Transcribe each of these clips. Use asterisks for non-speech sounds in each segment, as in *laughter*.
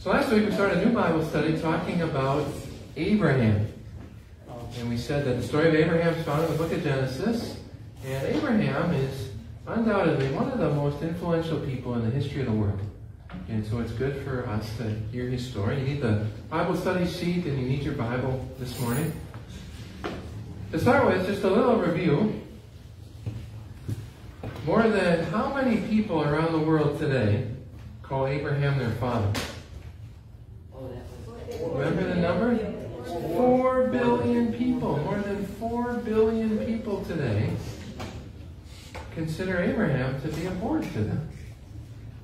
So last week we started a new Bible study talking about Abraham. And we said that the story of Abraham is found in the book of Genesis. And Abraham is undoubtedly one of the most influential people in the history of the world. And so it's good for us to hear his story. You need the Bible study sheet and you need your Bible this morning. To start with, just a little review. More than how many people around the world today call Abraham their father? Remember the number? Four billion people. More than four billion people today consider Abraham to be important to them.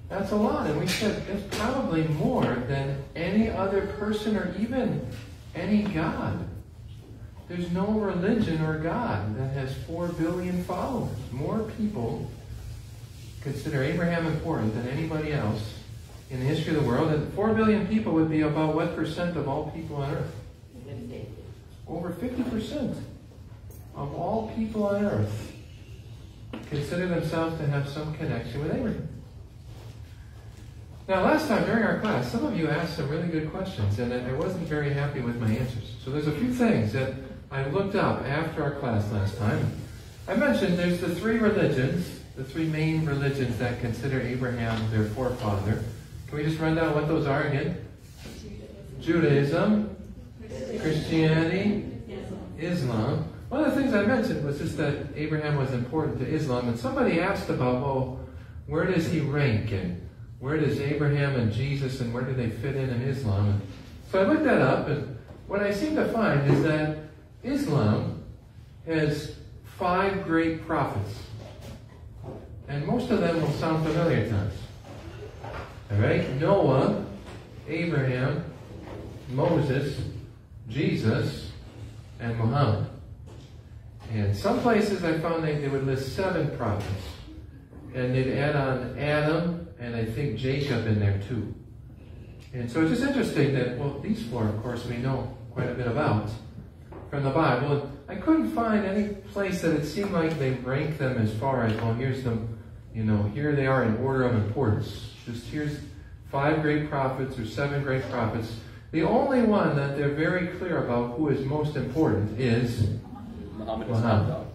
That's a lot. And we said it's probably more than any other person or even any God. There's no religion or God that has four billion followers. More people consider Abraham important than anybody else in the history of the world. And four billion people would be about what percent of all people on earth? Over 50% of all people on earth consider themselves to have some connection with Abraham. Now, last time during our class, some of you asked some really good questions, and I wasn't very happy with my answers. So there's a few things that I looked up after our class last time. I mentioned there's the three religions, the three main religions that consider Abraham their forefather. Can we just run down what those are again? Judaism, Christianity, Islam. One of the things I mentioned was just that Abraham was important to Islam, and somebody asked about, well, where does he rank, and where does Abraham and Jesus, and where do they fit in in Islam? And so I looked that up, and what I seem to find is that Islam has five great prophets, and most of them will sound familiar to us. All right, Noah, Abraham, Moses, Jesus, and Muhammad. And some places I found they, they would list seven prophets. And they'd add on Adam and I think Jacob in there too. And so it's just interesting that, well, these four, of course, we know quite a bit about from the Bible. I couldn't find any place that it seemed like they rank them as far as, well, here's them, you know, here they are in order of importance. Just here's five great prophets or seven great prophets. The only one that they're very clear about who is most important is Muhammad. Muhammad.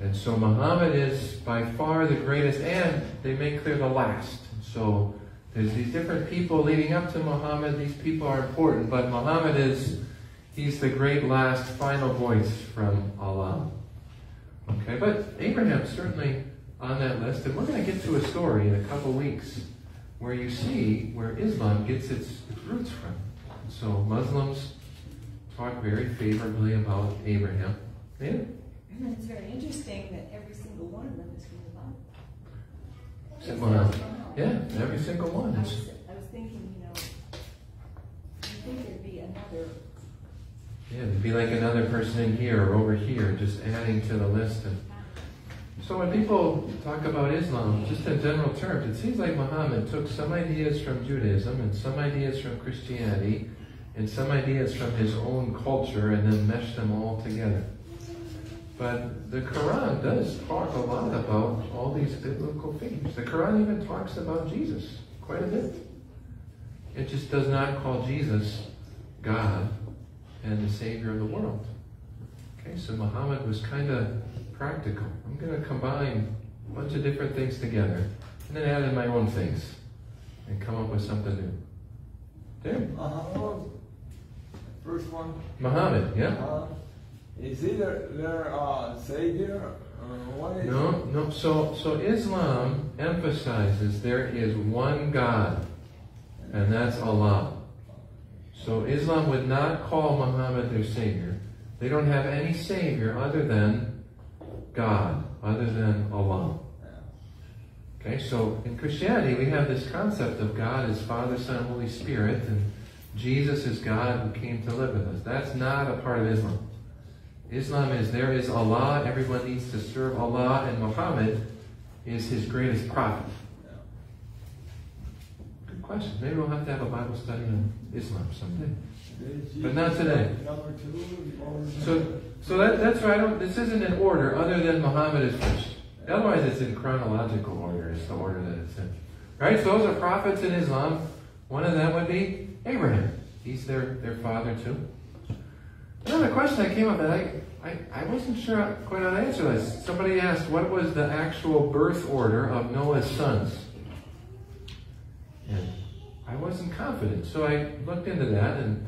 And so Muhammad is by far the greatest, and they make clear the last. So there's these different people leading up to Muhammad. These people are important, but Muhammad is, he's the great last final voice from Allah. Okay, but Abraham certainly on that list, and we're going to get to a story in a couple weeks where you see where Islam gets its, its roots from. So Muslims talk very favorably about Abraham. Yeah? And it's very interesting that every single one of them is from the Bible. Except. Yeah, every single one. I was, I was thinking, you know, I think there'd be another, Yeah, it'd be like another person in here or over here, just adding to the list. So when people talk about Islam, just in general terms, it seems like Muhammad took some ideas from Judaism and some ideas from Christianity and some ideas from his own culture and then meshed them all together. But the Quran does talk a lot about all these biblical figures. The Quran even talks about Jesus quite a bit. It just does not call Jesus God and the Savior of the world. Okay, so Muhammad was kind of practical. I'm going to combine a bunch of different things together and then add in my own things and come up with something new. There. Uh, first one. Muhammad, yeah? Uh, is he their, uh, savior? Uh, what is No, no. So, so Islam emphasizes there is one God, and that's Allah. So Islam would not call Muhammad their savior. They don't have any savior other than God, other than Allah. Okay, so in Christianity we have this concept of God as Father, Son, Holy Spirit, and Jesus is God who came to live with us. That's not a part of Islam. Islam is there is Allah, everyone needs to serve Allah, and Muhammad is his greatest prophet. Good question. Maybe we'll have to have a Bible study on Islam someday. But not today. Number two. or- So, so that, that's I don't, this isn't in order other than Muhammad is first. Otherwise, it's in chronological order, it's the order that it's in. Right? So those are prophets in Islam. One of them would be Abraham. He's their, their father too. Another question that came up that I, I, I wasn't sure quite how to answer this. Somebody asked, what was the actual birth order of Noah's sons? And I wasn't confident, so I looked into that, and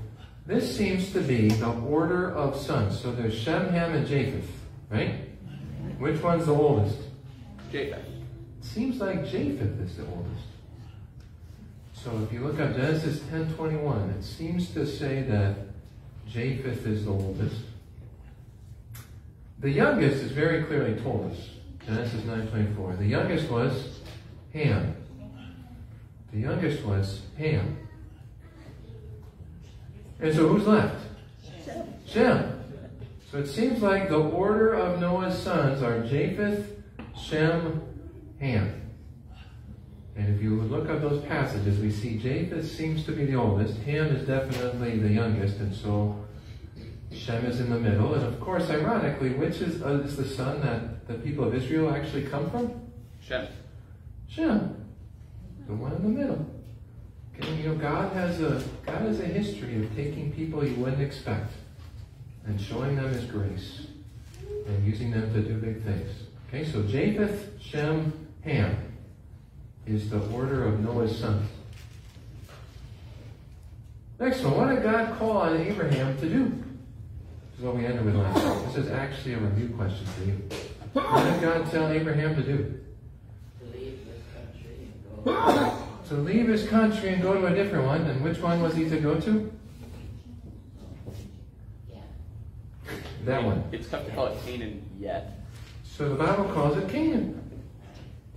this seems to be the order of sons. So there's Shem, Ham, and Japheth, right? Which one's the oldest? Japheth. Seems like Japheth is the oldest. So if you look up Genesis 10:21, it seems to say that Japheth is the oldest. The youngest is very clearly told us. Genesis 9:24. The youngest was Ham. The youngest was Ham. And so who's left? Shem. So it seems like the order of Noah's sons are Japheth, Shem, Ham. And if you look up those passages, we see Japheth seems to be the oldest, Ham is definitely the youngest, and so Shem is in the middle. And of course, ironically, which is, uh, is the son that the people of Israel actually come from? Shem. Shem, the one in the middle. Okay, you know, God has a God has a history of taking people you wouldn't expect and showing them His grace and using them to do big things. Okay, so Japheth, Shem, Ham is the order of Noah's sons. Next one, what did God call on Abraham to do? This is what we ended with last week. This is actually a review question for you. What did God tell Abraham to do? to leave this country and go. To leave his country and go to a different one. And which one was he to go to? Yeah. That one. It's tough to call it Canaan yet. So the Bible calls it Canaan.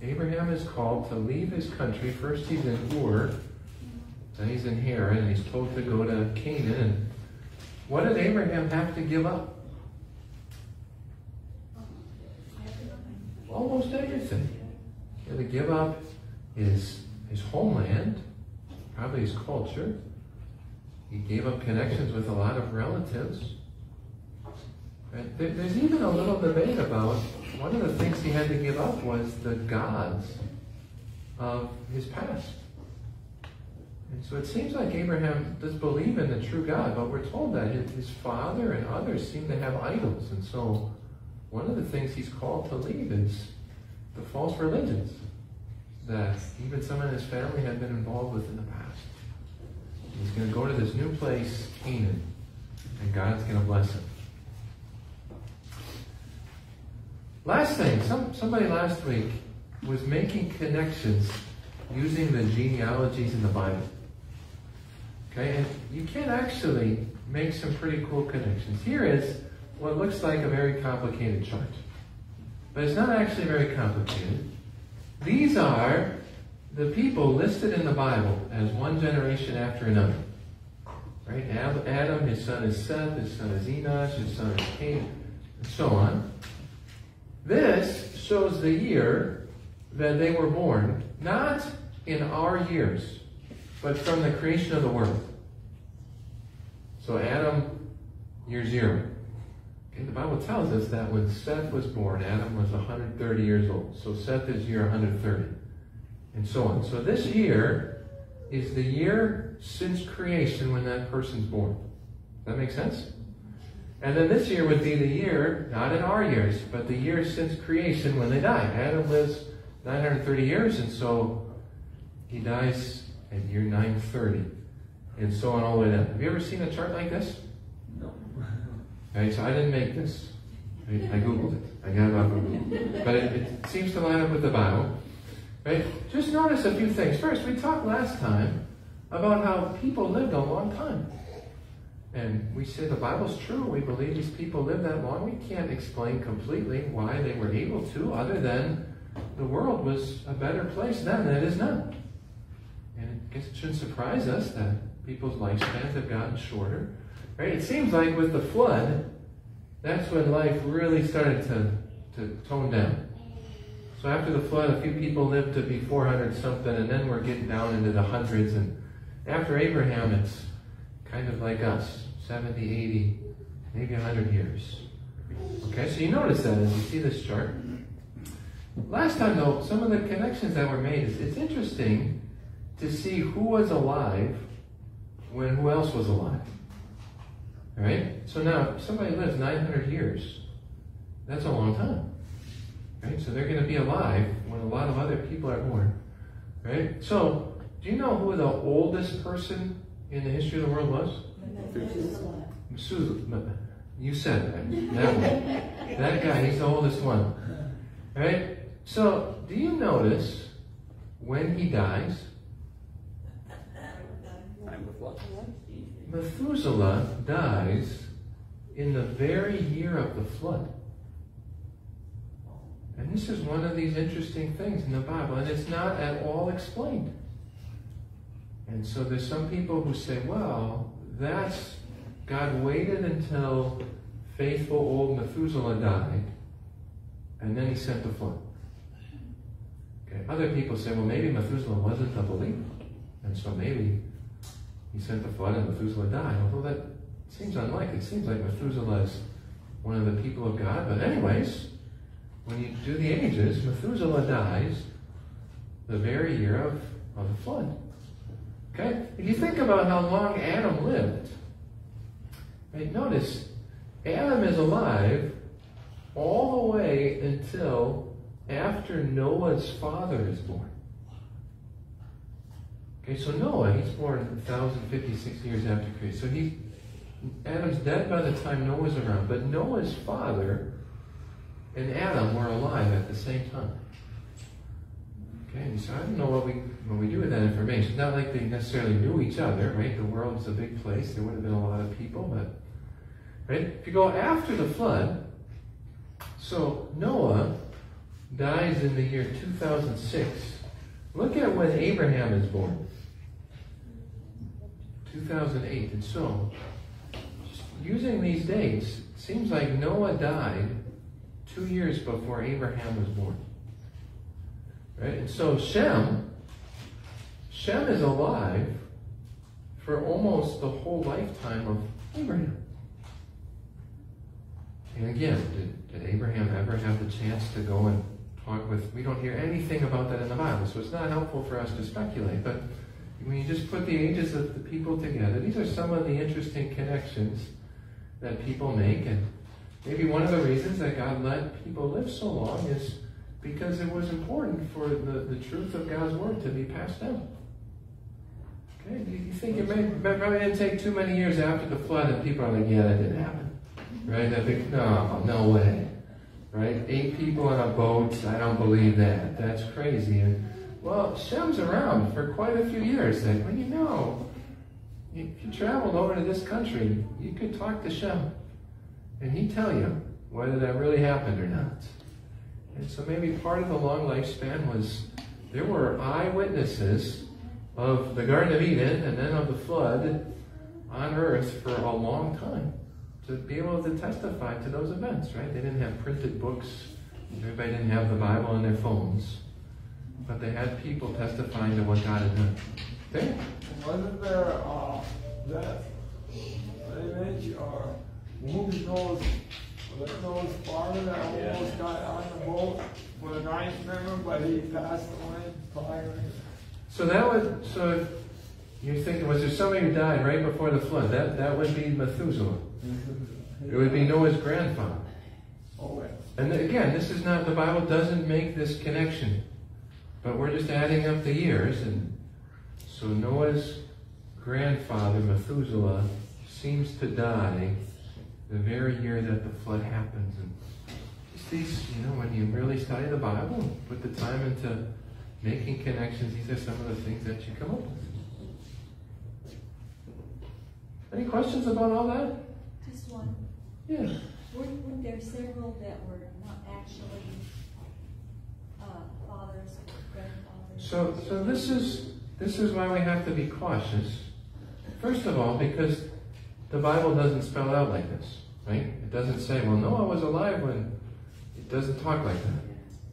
Abraham is called to leave his country. First he's in Ur, then he's in Haran, and he's told to go to Canaan. What did Abraham have to give up? Almost everything. He had to give up his, his homeland, probably his culture. He gave up connections with a lot of relatives. Right? There- There's even a little debate about one of the things he had to give up was the gods of his past. And so it seems like Abraham does believe in the true God, but we're told that his, his father and others seem to have idols. And so one of the things he's called to leave is the false religions that even some in his family had been involved with in the past. He's going to go to this new place, Canaan, and God's going to bless him. Last thing, some, somebody last week was making connections using the genealogies in the Bible. Okay, and you can actually make some pretty cool connections. Here is what looks like a very complicated chart, but it's not actually very complicated. These are the people listed in the Bible as one generation after another. Right? Adam, his son is Seth, his son is Enosh, his son is Cain, and so on. This shows the year that they were born, not in our years, but from the creation of the world. So Adam, year zero. Okay, the Bible tells us that when Seth was born, Adam was 130 years old. So Seth is year 130. And so on. So this year is the year since creation when that person's born. Does that make sense? And then this year would be the year, not in our years, but the year since creation when they die. Adam lives 930 years, and so he dies at year 930. And so on all the way down. Have you ever seen a chart like this? So I didn't make this. I, I Googled it. I got it off of Google. But it, it seems to line up with the Bible. Right? Just notice a few things. First, we talked last time about how people lived a long time. And we say the Bible's true. We believe these people lived that long. We can't explain completely why they were able to, other than the world was a better place then than it is now. And I guess it shouldn't surprise us that people's lifespans have gotten shorter. Right? It seems like with the flood, that's when life really started to, to tone down. So after the flood, a few people lived to be 400 something, and then we're getting down into the hundreds. And after Abraham, it's kind of like us 70, 80, maybe 100 years. Okay, so you notice that as you see this chart. Last time, though, some of the connections that were made, is it's interesting to see who was alive when who else was alive. All right? So now, somebody lives 900 years, that's a long time. Right? So they're going to be alive when a lot of other people are born. Right? So, do you know who the oldest person in the history of the world was? Methuselah. You said that. That one. That guy, he's the oldest one. Right? So, do you notice when he dies? Methuselah dies in the very year of the flood. And this is one of these interesting things in the Bible, and it's not at all explained. And so there's some people who say, well, that's God waited until faithful old Methuselah died, and then he sent the flood. Okay. Other people say, well, maybe Methuselah wasn't a believer, and so maybe he sent the flood and Methuselah died. Although that seems unlikely. It seems like Methuselah is one of the people of God. But anyways, when you do the ages, Methuselah dies the very year of, of the flood. Okay? If you think about how long Adam lived, right, notice Adam is alive all the way until after Noah's father is born. Okay, so Noah, he's born 1,056 years after Christ. So he, Adam's dead by the time Noah's around. But Noah's father and Adam were alive at the same time. Okay, so I don't know what we what we do with that information. It's not like they necessarily knew each other, right? The world's a big place. There would have been a lot of people, but right? If you go after the flood, so Noah dies in the year 2006. Look at when Abraham is born. 2008. And so, using these dates, seems like Noah died two years before Abraham was born. Right? And so Shem, Shem is alive for almost the whole lifetime of Abraham. And again, did, did Abraham ever have the chance to go and talk with? We don't hear anything about that in the Bible, so it's not helpful for us to speculate. But when you just put the ages of the people together, these are some of the interesting connections that people make. And maybe one of the reasons that God let people live so long is because it was important for the, the truth of God's word to be passed down. Okay, you, you think it may, may probably didn't take too many years after the flood, and people are like, yeah, that didn't happen. Right? I think, no, no way. Right? Eight people on a boat, I don't believe that. That's crazy. And well, Shem's around for quite a few years. And well, you know, if you traveled over to this country, you could talk to Shem, and he'd tell you whether that really happened or not. And so maybe part of the long lifespan was there were eyewitnesses of the Garden of Eden and then of the flood on earth for a long time to be able to testify to those events, right? They didn't have printed books. Everybody didn't have the Bible on their phones. But they had people testifying to what God had done. Okay? Wasn't there uh, that image or movie knows that Noah's father that almost got on the boat with a ninth member, but he passed away prior? So that would, so if you're thinking, was there somebody who died right before the flood? That, that would be Methuselah. It would be Noah's grandfather. Oh. And again, this is not, the Bible doesn't make this connection. But we're just adding up the years. And so Noah's grandfather, Methuselah, seems to die the very year that the flood happens. And just these, you know, when you really study the Bible, and put the time into making connections, these are some of the things that you come up with. Any questions about all that? Just one. Yeah. Weren't, weren't there several that were not actually, uh, fathers? So, so this is this is why we have to be cautious. First of all, because the Bible doesn't spell out like this, right? It doesn't say, "Well, Noah was alive when." It doesn't talk like that.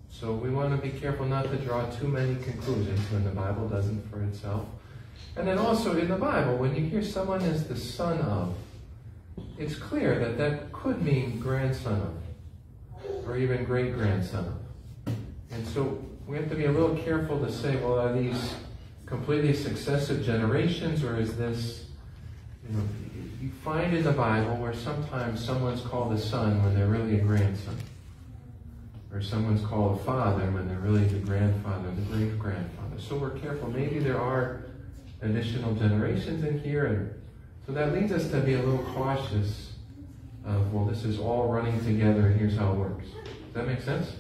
So we want to be careful not to draw too many conclusions when the Bible doesn't for itself. And then also in the Bible, when you hear someone is the son of, it's clear that that could mean grandson of, or even great grandson of. And so we have to be a little careful to say, well, are these completely successive generations, or is this, you know, you find in the Bible where sometimes someone's called a son when they're really a grandson, or someone's called a father when they're really the grandfather, the great grandfather. So we're careful. Maybe there are additional generations in here, and so that leads us to be a little cautious of, well, this is all running together, and here's how it works. Does that make sense?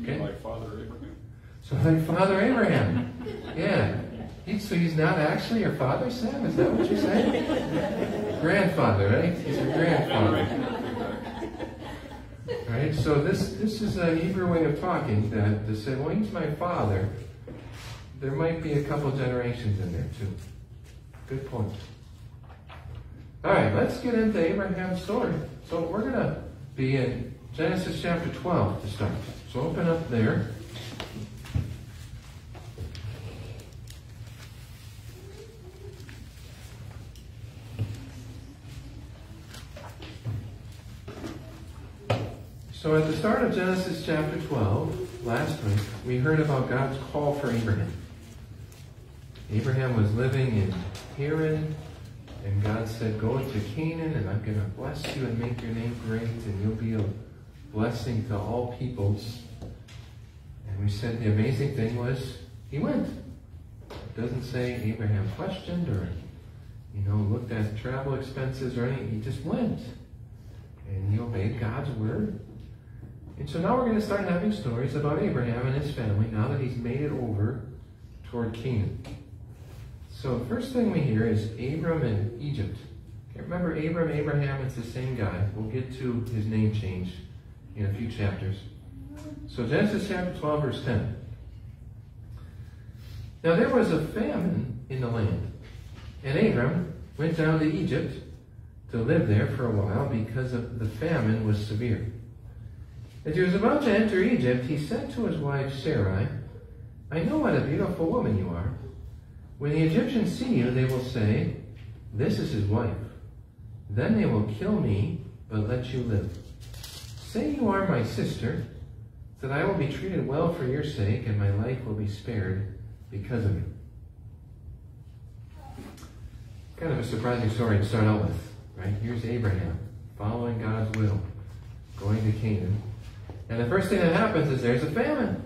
Okay. Like Father Abraham. So like Father Abraham. Yeah. He, so he's not actually your father, Sam? Is that what you're saying? grandfather, right? He's your grandfather. Right? So this this is a Hebrew way of talking that to say, well, he's my father. There might be a couple generations in there too. Good point. All right, let's get into Abraham's story. So we're going to be in Genesis chapter 12 to start. So open up there. So at the start of Genesis chapter 12, last week, we heard about God's call for Abraham. Abraham was living in Haran, and God said, Go to Canaan, and I'm going to bless you and make your name great, and you'll be a blessing to all peoples. And we said the amazing thing was he went. It doesn't say Abraham questioned or, you know, looked at travel expenses or anything. He just went. And he obeyed God's word. And so now we're going to start having stories about Abraham and his family now that he's made it over toward Canaan. So first thing we hear is Abram in Egypt. Okay, remember Abram, Abraham, it's the same guy. We'll get to his name change in a few chapters. So Genesis chapter 12, verse 10. Now there was a famine in the land, and Abram went down to Egypt to live there for a while because of the famine was severe. As he was about to enter Egypt, he said to his wife Sarai, I know what a beautiful woman you are. When the Egyptians see you, they will say, This is his wife. Then they will kill me, but let you live. Say you are my sister, that I will be treated well for your sake, and my life will be spared because of you. Kind of a surprising story to start out with, right? Here's Abraham, following God's will, going to Canaan. And the first thing that happens is there's a famine.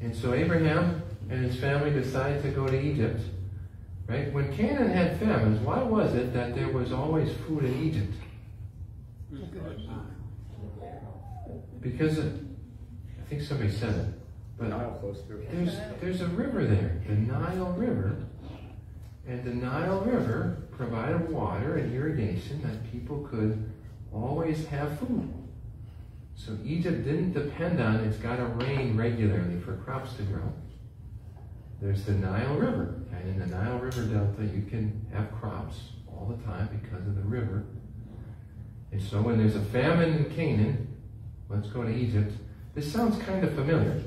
And so Abraham and his family decide to go to Egypt. Right? When Canaan had famines, why was it that there was always food in Egypt? Because of, I think somebody said it. But Nile flows through. there's there's a river there, the Nile River. And the Nile River provided water and irrigation that people could always have food. So Egypt didn't depend on it's got to rain regularly for crops to grow. There's the Nile River, and in the Nile River Delta, you can have crops all the time because of the river. And so when there's a famine in Canaan, let's go to Egypt. This sounds kind of familiar,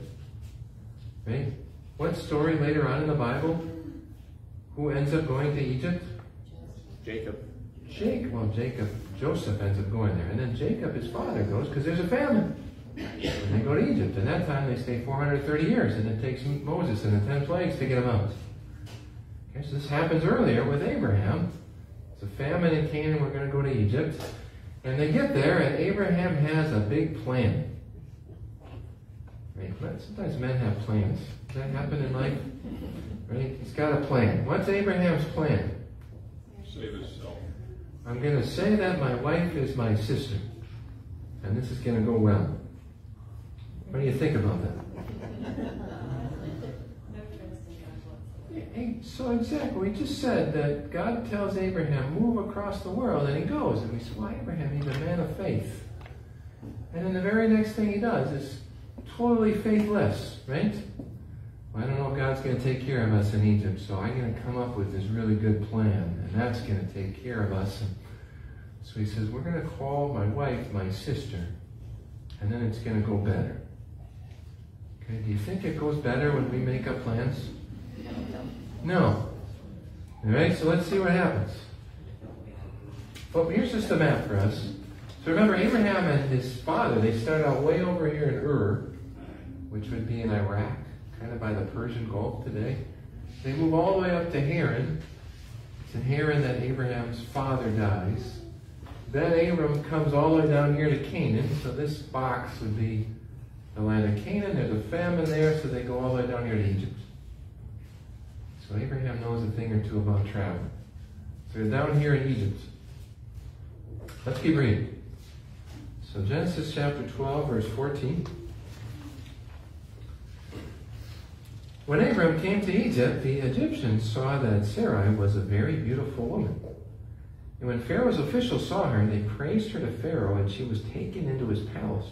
right? What story later on in the Bible? Who ends up going to Egypt? Jacob. Jacob. Well, Jacob, Joseph ends up going there. And then Jacob, his father, goes because there's a famine. And they go to Egypt. And that time they stay 430 years. And it takes Moses and the 10 plagues to get them out. Okay, so this happens earlier with Abraham. It's a famine in Canaan. We're going to go to Egypt. And they get there, and Abraham has a big plan. Right? Sometimes men have plans. Does that happen in life? Right? He's got a plan. What's Abraham's plan? Save himself. I'm going to say that my wife is my sister. And this is going to go well. What do you think about that? No trust in God whatsoever. Hey, So exactly, we just said that God tells Abraham, move across the world, and he goes. And we said, well, Abraham, he's a man of faith. And then the very next thing he does is totally faithless, right? Well, I don't know if God's going to take care of us in Egypt, so I'm going to come up with this really good plan, and that's going to take care of us. And so he says, we're going to call my wife my sister, and then it's going to go better. Okay, do you think it goes better when we make up plans? No. All right, so let's see what happens. Well, here's just a map for us. So remember, Abraham and his father, they started out way over here in Ur, which would be in Iraq, kind of by the Persian Gulf today. They move all the way up to Haran. It's in Haran that Abraham's father dies. Then Abram comes all the way down here to Canaan. So this box would be the land of Canaan. There's a famine there, so they go all the way down here to Egypt. So Abraham knows a thing or two about travel. So they're down here in Egypt. Let's keep reading. So Genesis chapter 12, verse 14. When Abram came to Egypt, the Egyptians saw that Sarai was a very beautiful woman. And when Pharaoh's officials saw her, they praised her to Pharaoh, and she was taken into his palace.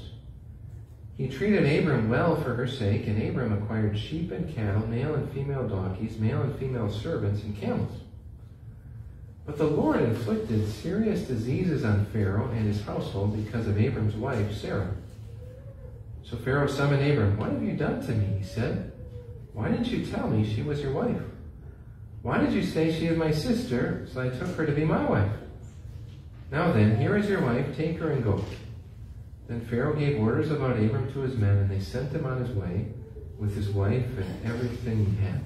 He treated Abram well for her sake, and Abram acquired sheep and cattle, male and female donkeys, male and female servants, and camels. But the Lord inflicted serious diseases on Pharaoh and his household because of Abram's wife, Sarah. So Pharaoh summoned Abram. What have you done to me? He said. Why didn't you tell me she was your wife? Why did you say she is my sister, so I took her to be my wife? Now then, here is your wife, take her and go. Then Pharaoh gave orders about Abram to his men, and they sent him on his way with his wife and everything he had.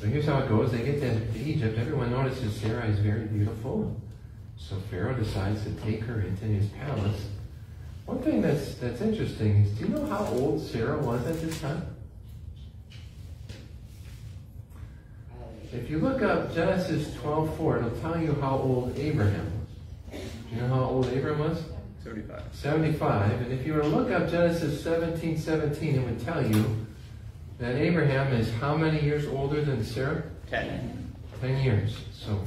So here's how it goes. They get to Egypt. Everyone notices Sarah is very beautiful. So Pharaoh decides to take her into his palace. One thing that's that's interesting is, do you know how old Sarah was at this time? If you look up Genesis 12:4, it'll tell you how old Abraham was. You know how old Abraham was? 75. 75. And if you were to look up Genesis 17, 17, it would tell you that Abraham is how many years older than Sarah? 10. 10 years. So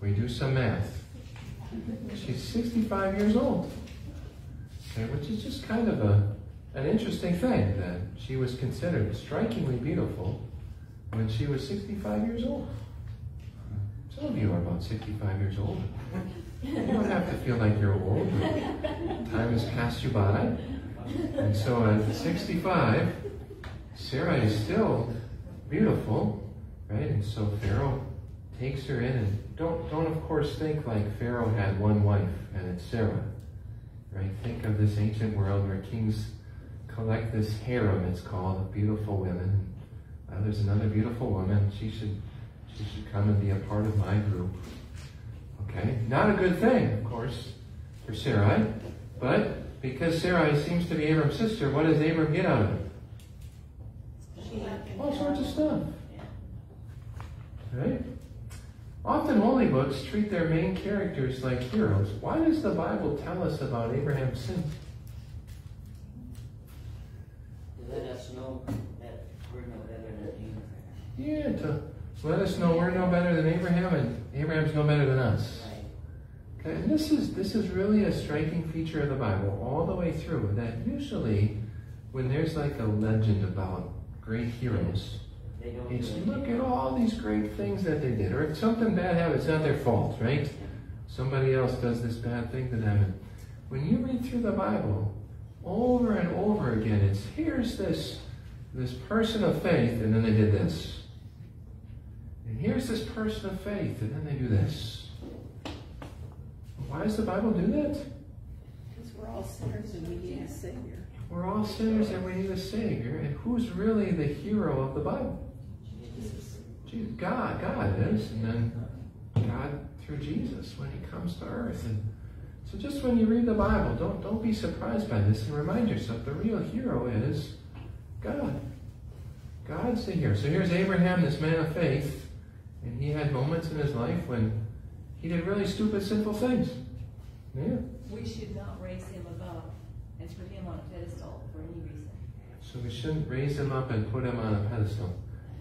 we do some math. She's 65 years old. Okay, which is just kind of a, an interesting thing that she was considered strikingly beautiful when she was 65 years old. Some of you are about 65 years old. *laughs* You don't have to feel like you're old. Time has passed you by. And so at 65, Sarah is still beautiful, right? And so Pharaoh takes her in and don't don't of course think like Pharaoh had one wife and it's Sarah. Right? Think of this ancient world where kings collect this harem, it's called, of beautiful women. Uh, there's another beautiful woman. She should she should come and be a part of my group. Okay? Not a good thing, of course, for Sarai. But because Sarai seems to be Abram's sister, what does Abram get out of it? All sorts of stuff. Right? Often holy books treat their main characters like heroes. Why does the Bible tell us about Abraham's sin? To let us know that we're no better than Abraham. Yeah, to let us know we're no better than Abraham and Abraham's no better than us. Okay, and this is this is really a striking feature of the Bible all the way through. That usually, when there's like a legend about great heroes, it's look at all these great things that they did, or if something bad happens, it's not their fault, right? Somebody else does this bad thing to them. And when you read through the Bible over and over again, it's here's this this person of faith, and then they did this. And here's this person of faith, and then they do this. Why does the Bible do that? Because we're all sinners and we need a Savior. We're all sinners and we need a Savior. And who's really the hero of the Bible? Jesus. God. God is. And then God through Jesus when he comes to earth. And so just when you read the Bible, don't, don't be surprised by this and remind yourself the real hero is God. God's the hero. So here's Abraham, this man of faith, and he had moments in his life when he did really stupid, sinful things. Yeah. We should not raise him above and put him on a pedestal for any reason. So we shouldn't raise him up and put him on a pedestal.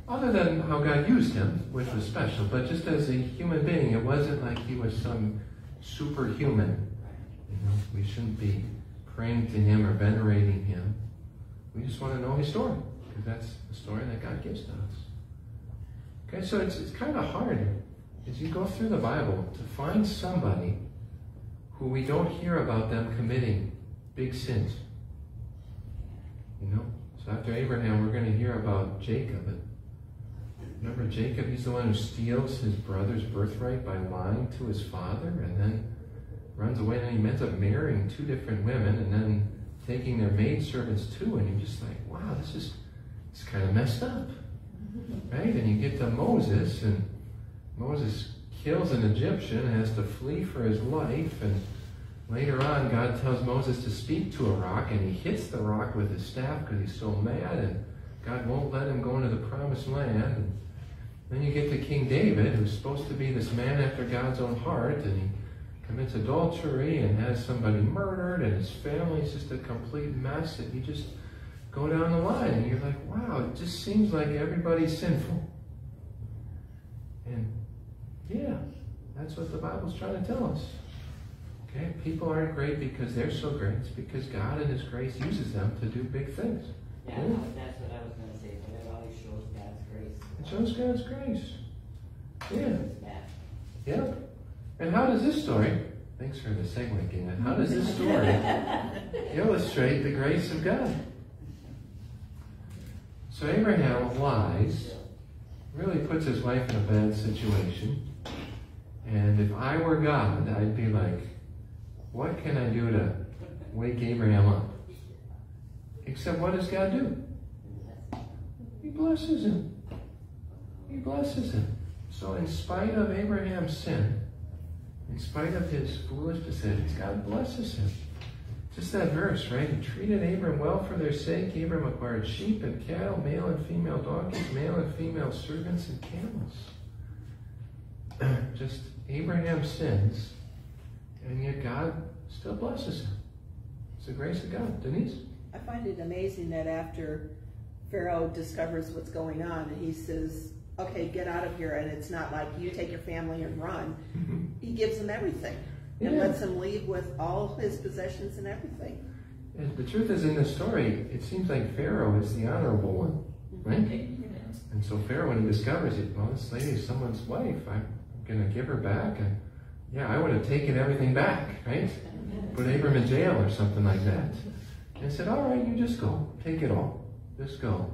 Other than how God used him, which was special, but just as a human being, it wasn't like he was some superhuman. You know, we shouldn't be praying to him or venerating him. We just want to know his story, because that's the story that God gives to us. Okay, so it's, it's kind of hard as you go through the Bible to find somebody who we don't hear about them committing big sins. You know? So after Abraham, we're going to hear about Jacob. And remember Jacob? He's the one who steals his brother's birthright by lying to his father and then runs away. And he ends up marrying two different women and then taking their maidservants too, and you're just like, wow, this is it's kind of messed up. Right? And you get to Moses, and Moses kills an Egyptian has to flee for his life. And later on, God tells Moses to speak to a rock, and he hits the rock with his staff because he's so mad, and God won't let him go into the promised land. And then you get to King David, who's supposed to be this man after God's own heart, and he commits adultery and has somebody murdered, and his family's just a complete mess, and he just go down the line, and you're like, wow, it just seems like everybody's sinful. And yeah, that's what the Bible's trying to tell us. Okay, people aren't great because they're so great. It's because God in His grace uses them to do big things. Yeah, Yeah. that's what I was gonna say, but it always shows God's grace. It shows God's grace. Yeah. Yep. And how does this story, thanks for the segue, Gina, how does this story *laughs* illustrate the grace of God? So Abraham lies, really puts his wife in a bad situation. And if I were God, I'd be like, what can I do to wake Abraham up? Except what does God do? He blesses him. He blesses him. So in spite of Abraham's sin, in spite of his foolish decisions, God blesses him. Just that verse, right? He treated Abram well for their sake. Abram acquired sheep and cattle, male and female donkeys, male and female servants, and camels. *clears throat* Just Abraham sins, and yet God still blesses him. It's the grace of God. Denise? I find it amazing that after Pharaoh discovers what's going on and he says, okay, get out of here, and it's not like you take your family and run. Mm-hmm. He gives them everything and Yeah. lets him leave with all his possessions and everything. And the truth is, in this story, it seems like Pharaoh is the honorable one, mm-hmm. right? And so Pharaoh, when he discovers it, well, this lady is someone's wife. I'm going to give her back. And yeah, I would have taken everything back, right? Put Abram in jail or something like that. And said, all right, you just go. Take it all. Just go.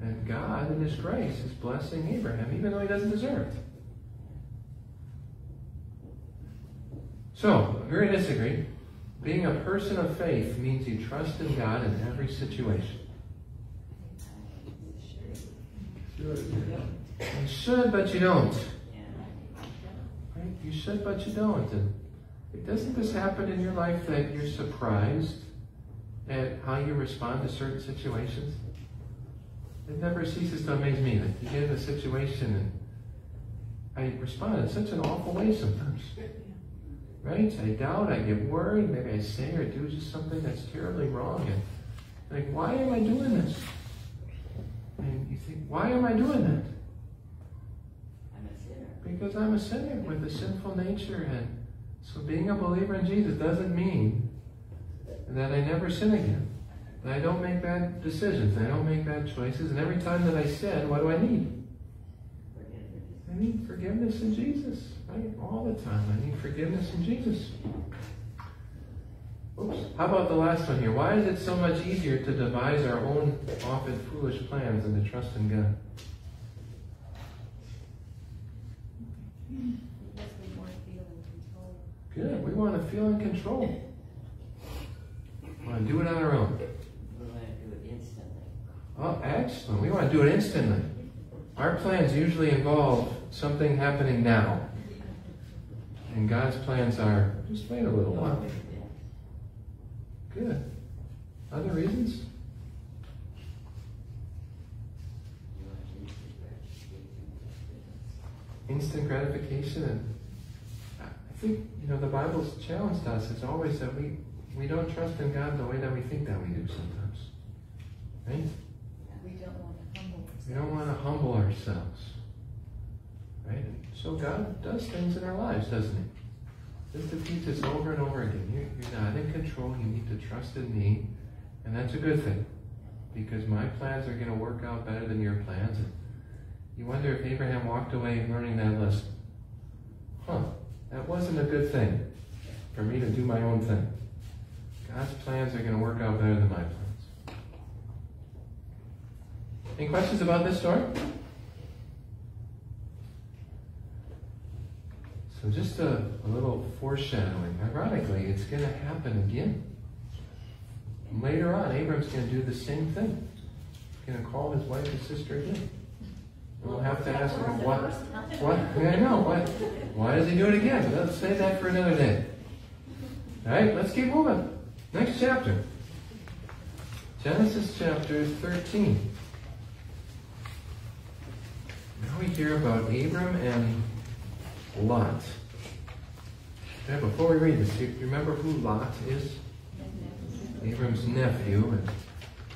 And God, in His grace, is blessing Abraham, even though he doesn't deserve it. So, agree or disagree? Being a person of faith means you trust in God in every situation. Sure. You should, but you don't. Right? You should, but you don't. And doesn't this happen in your life that you're surprised at how you respond to certain situations? It never ceases to amaze me that you get in a situation and I respond in such an awful way sometimes. Right? I doubt, I get worried, maybe I say or do just something that's terribly wrong. And like, why am I doing this? And you think, why am I doing that? I'm a sinner. Because I'm a sinner with a sinful nature. And so being a believer in Jesus doesn't mean that I never sin again. That I don't make bad decisions. I don't make bad choices. And every time that I sin, what do I need? Forgiveness. I need forgiveness in Jesus. All the time. I need forgiveness in Jesus. Oops. How about the last one here? Why is it so much easier to devise our own often foolish plans than to trust in God? Because we want to feel in control. Good. We want to feel in control. We want to do it on our own. We want to do it instantly. Oh, excellent. We want to do it instantly. Our plans usually involve something happening now. And God's plans are just wait a little while. Good. Other reasons? You want to use the Instant gratification. And I think, you know, the Bible's challenged us. It's always that we, we don't trust in God the way that we think that we do sometimes. Right? We don't want to humble ourselves. We don't want to humble ourselves. Right? So God does things in our lives, doesn't He? Just to teach us over and over again. You're, you're not in control. You need to trust in me. And that's a good thing. Because my plans are going to work out better than your plans. And you wonder if Abraham walked away learning that lesson. Huh. That wasn't a good thing for me to do my own thing. God's plans are going to work out better than my plans. Any questions about this story? So just a, a little foreshadowing. Ironically, it's going to happen again. Later on, Abram's going to do the same thing. He's going to call his wife and sister again. And we'll have to ask him, what, what, I know, what, why does he do it again? Let's save that for another day. All right, let's keep moving. Next chapter. Genesis chapter 13. Now we hear about Abram and Lot. Now, before we read this, you remember who Lot is? Abram's nephew,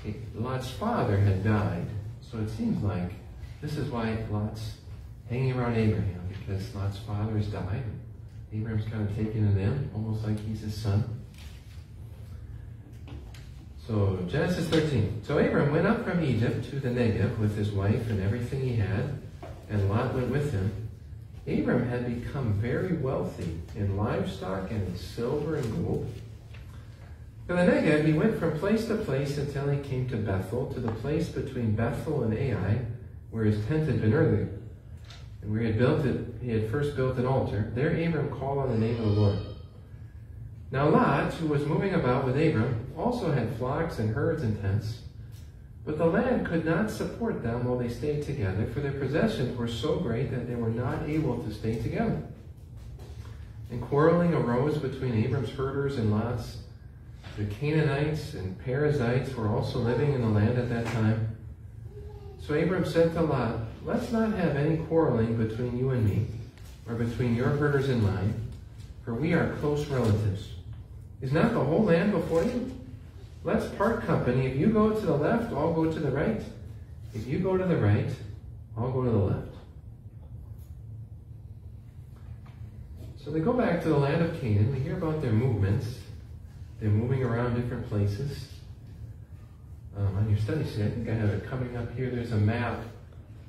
and Lot's father had died. So it seems like this is why Lot's hanging around Abraham, because Lot's father has died. Abraham's kind of taking it in, almost like he's his son. So, Genesis 13. So Abram went up from Egypt to the Negev with his wife and everything he had, and Lot went with him. Abram had become very wealthy in livestock and in silver and gold. In the Negev, he went from place to place until he came to Bethel, to the place between Bethel and Ai, where his tent had been earlier, and where he had built it. He had first built an altar. There, Abram called on the name of the Lord. Now Lot, who was moving about with Abram, also had flocks and herds and tents. But the land could not support them while they stayed together, for their possessions were so great that they were not able to stay together. And quarreling arose between Abram's herders and Lot's. The Canaanites and Perizzites were also living in the land at that time. So Abram said to Lot, Let's not have any quarreling between you and me, or between your herders and mine, for we are close relatives. Is not the whole land before you? Let's part company. If you go to the left, I'll go to the right. If you go to the right, I'll go to the left. So they go back to the land of Canaan. We hear about their movements. They're moving around different places. Um, on your study sheet, I think I have it coming up here. There's a map.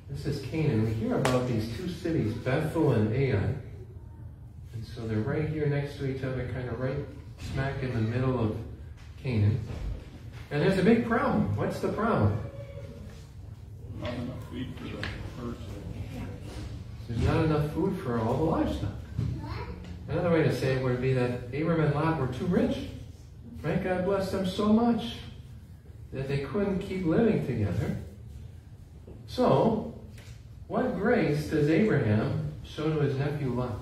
This is Canaan. We hear about these two cities, Bethel and Ai. And so they're right here next to each other, kind of right smack in the middle of Canaan. And there's a big problem. What's the problem? Not enough for the herds. There's not enough food for all the livestock. Another way to say it would be that Abram and Lot were too rich. Right? God blessed them so much that they couldn't keep living together. So, what grace does Abraham show to his nephew Lot?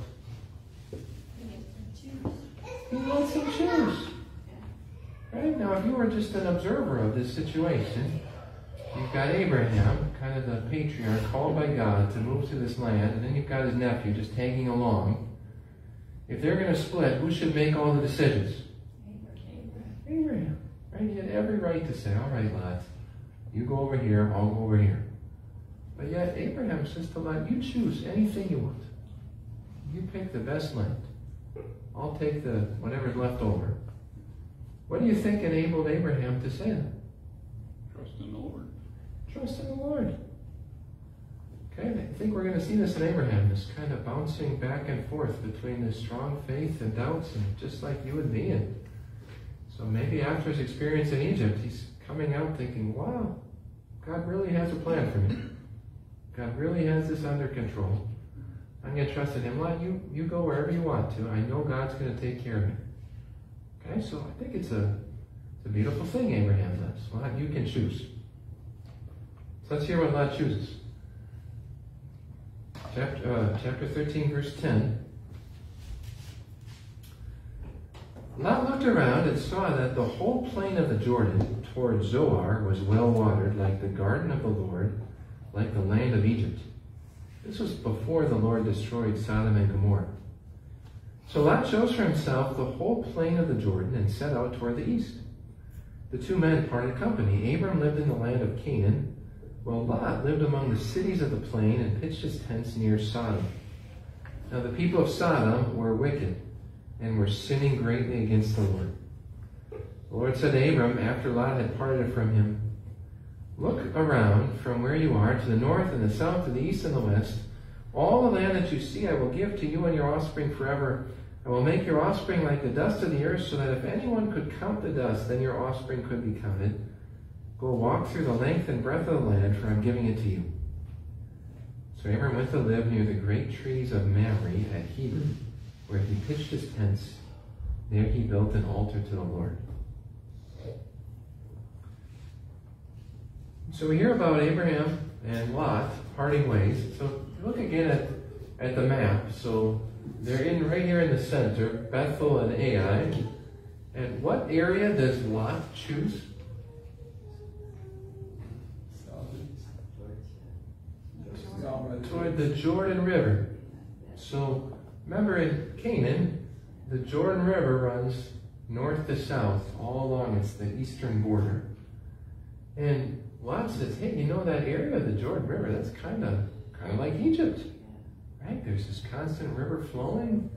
He lets him choose. Right? Now, if you were just an observer of this situation, you've got Abraham, kind of the patriarch, called by God to move to this land, and then you've got his nephew just tagging along. If they're going to split, who should make all the decisions? Abraham. Right? He had every right to say, all right, lads, you go over here, I'll go over here. But yet, Abraham says to Lot, you choose anything you want. You pick the best land. I'll take the whatever's left over. What do you think enabled Abraham to say that? Trust in the Lord. Trust in the Lord. Okay, I think we're going to see this in Abraham, this kind of bouncing back and forth between this strong faith and doubts, and just like you and me. And so maybe after his experience in Egypt, he's coming out thinking, wow, God really has a plan for me. God really has this under control. I'm going to trust in him. Let you, you go wherever you want to. I know God's going to take care of me. Okay, so I think it's a, it's a beautiful thing Abraham does. Well, you can choose. So let's hear what Lot chooses. Chapter, uh, chapter 13, verse 10. Lot looked around and saw that the whole plain of the Jordan toward Zoar was well watered, like the garden of the Lord, like the land of Egypt. This was before the Lord destroyed Sodom and Gomorrah. So Lot chose for himself the whole plain of the Jordan and set out toward the east. The two men parted company. Abram lived in the land of Canaan, while Lot lived among the cities of the plain and pitched his tents near Sodom. Now the people of Sodom were wicked and were sinning greatly against the Lord. The Lord said to Abram, after Lot had parted from him, Look around from where you are to the north and the south, to the east and the west. All the land that you see I will give to you and your offspring forever. I will make your offspring like the dust of the earth, so that if anyone could count the dust, then your offspring could be counted. Go walk through the length and breadth of the land, for I'm giving it to you. So Abram went to live near the great trees of Mamre at Hebron, where he pitched his tents. There he built an altar to the Lord. So we hear about Abraham and Lot parting ways. So look again at, at the map. So they're in right here in the center, Bethel and Ai. And what area does Lot choose? Toward the Jordan River. So remember in Canaan, the Jordan River runs north to south all along. It's the eastern border. And Lot says, hey, you know that area of the Jordan River, that's kind of kind of like Egypt. Right? There's this constant river flowing.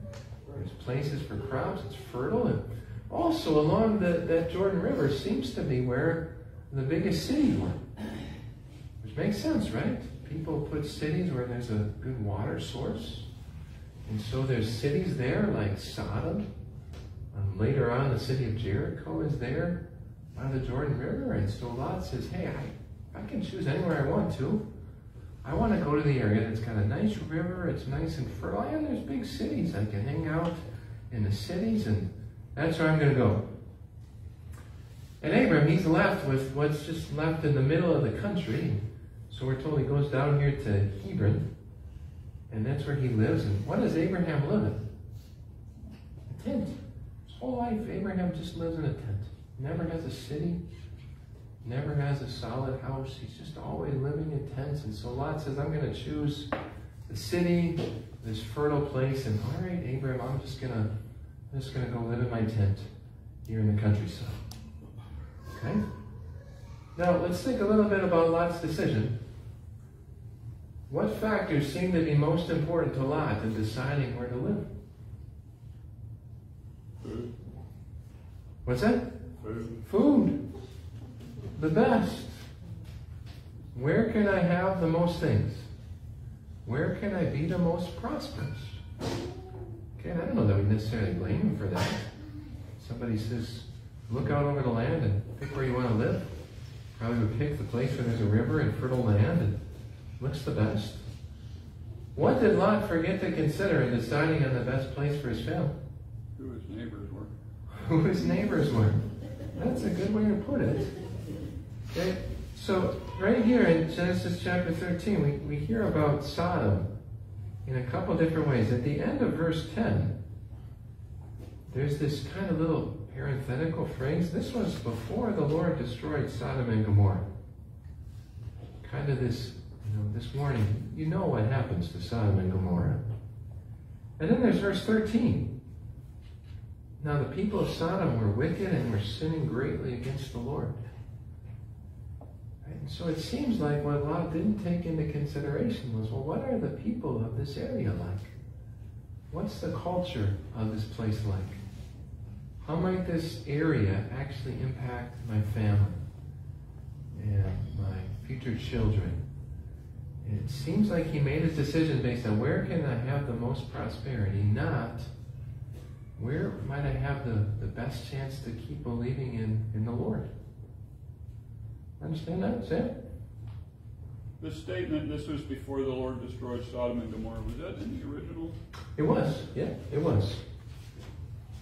There's places for crops. It's fertile. And also along the, that Jordan River seems to be where the biggest cities were. Which makes sense, right? People put cities where there's a good water source. And so there's cities there like Sodom. Um, later on, the city of Jericho is there by the Jordan River. And so Lot says, hey, I, I can choose anywhere I want to. I want to go to the area that's got a nice river, it's nice and fertile, oh, and there's big cities. I can hang out in the cities, and that's where I'm going to go. And Abram, he's left with what's just left in the middle of the country. So we're told he goes down here to Hebron, and that's where he lives. And what does Abraham live in? A tent. His whole life, Abraham just lives in a tent. Never has a city, never has a solid house. He's just always living in tents. And so Lot says, I'm going to choose the city, this fertile place, and all right, Abraham, I'm just gonna, I'm just gonna go live in my tent here in the countryside. Okay. Now let's think a little bit about Lot's decision. What factors seem to be most important to Lot in deciding where to live? Food. What's that? Food. Food. The best. Where can I have the most things? Where can I be the most prosperous? Okay, I don't know that we necessarily blame him for that. Somebody says, look out over the land and pick where you want to live. Probably would pick the place where there's a river and fertile land and looks the best. What did Lot forget to consider in deciding on the best place for his family? Who his neighbors were. Who his neighbors were. That's a good way to put it. Okay, so right here in Genesis chapter 13, we, we hear about Sodom in a couple different ways. At the end of verse 10, there's this kind of little parenthetical phrase. This was before the Lord destroyed Sodom and Gomorrah. Kind of this, you know, this warning. You know what happens to Sodom and Gomorrah. And then there's verse 13. Now the people of Sodom were wicked and were sinning greatly against the Lord. And so it seems like what Lot didn't take into consideration was, well, what are the people of this area like? What's the culture of this place like? How might this area actually impact my family and my future children? And it seems like he made his decision based on where can I have the most prosperity, not where might I have the, the best chance to keep believing in, in the Lord? Understand that, Sam? The statement, this was before the Lord destroyed Sodom and Gomorrah. Was that in the original? It was, yeah, it was.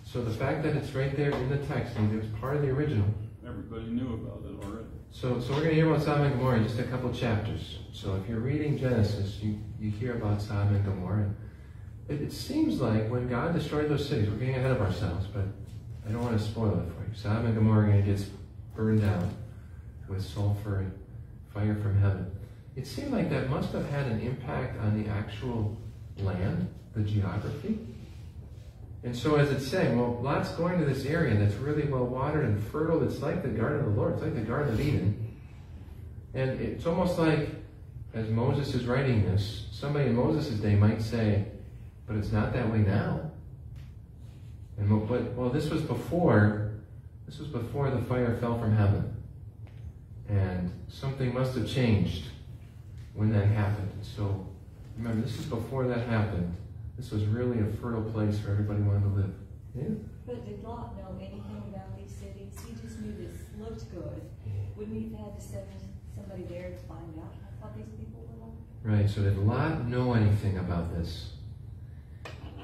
So the fact that it's right there in the text, and it was part of the original. Everybody knew about it already. So, so we're going to hear about Sodom and Gomorrah in just a couple chapters. So if you're reading Genesis, you, you hear about Sodom and Gomorrah. It, it seems like when God destroyed those cities, we're getting ahead of ourselves, but I don't want to spoil it for you. Sodom and Gomorrah are going to get burned down with sulfur and fire from heaven. It seemed like that must have had an impact on the actual land, the geography. And so as it's saying, well, Lot's going to this area that's really well watered and fertile. It's like the Garden of the Lord. It's like the Garden of Eden. And it's almost like, as Moses is writing this, somebody in Moses' day might say, but it's not that way now. And but well, this was before, this was before the fire fell from heaven. And something must have changed when that happened. So remember, this is before that happened. This was really a fertile place where everybody wanted to live. Yeah? But did Lot know anything about these cities? He just knew this looked good. Wouldn't he have had to send somebody there to find out what these people were like? Right, so did Lot know anything about this?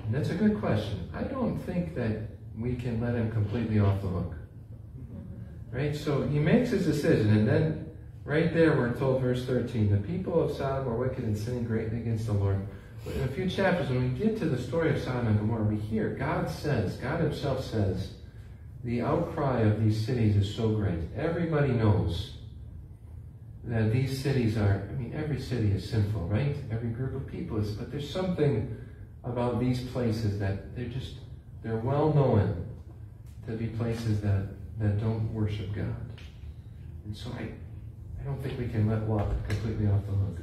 And that's a good question. I don't think that we can let him completely off the hook. Right, so he makes his decision, and then Right there, we're told, verse 13, the people of Sodom were wicked and sinning greatly against the Lord. But in a few chapters, when we get to the story of Sodom and Gomorrah, we hear God says, God Himself says, the outcry of these cities is so great. Everybody knows that these cities are, I mean, every city is sinful, right? Every group of people is, but there's something about these places that they're just, they're well known to be places that, that don't worship God. And so I, I don't think we can let Lot completely off the hook.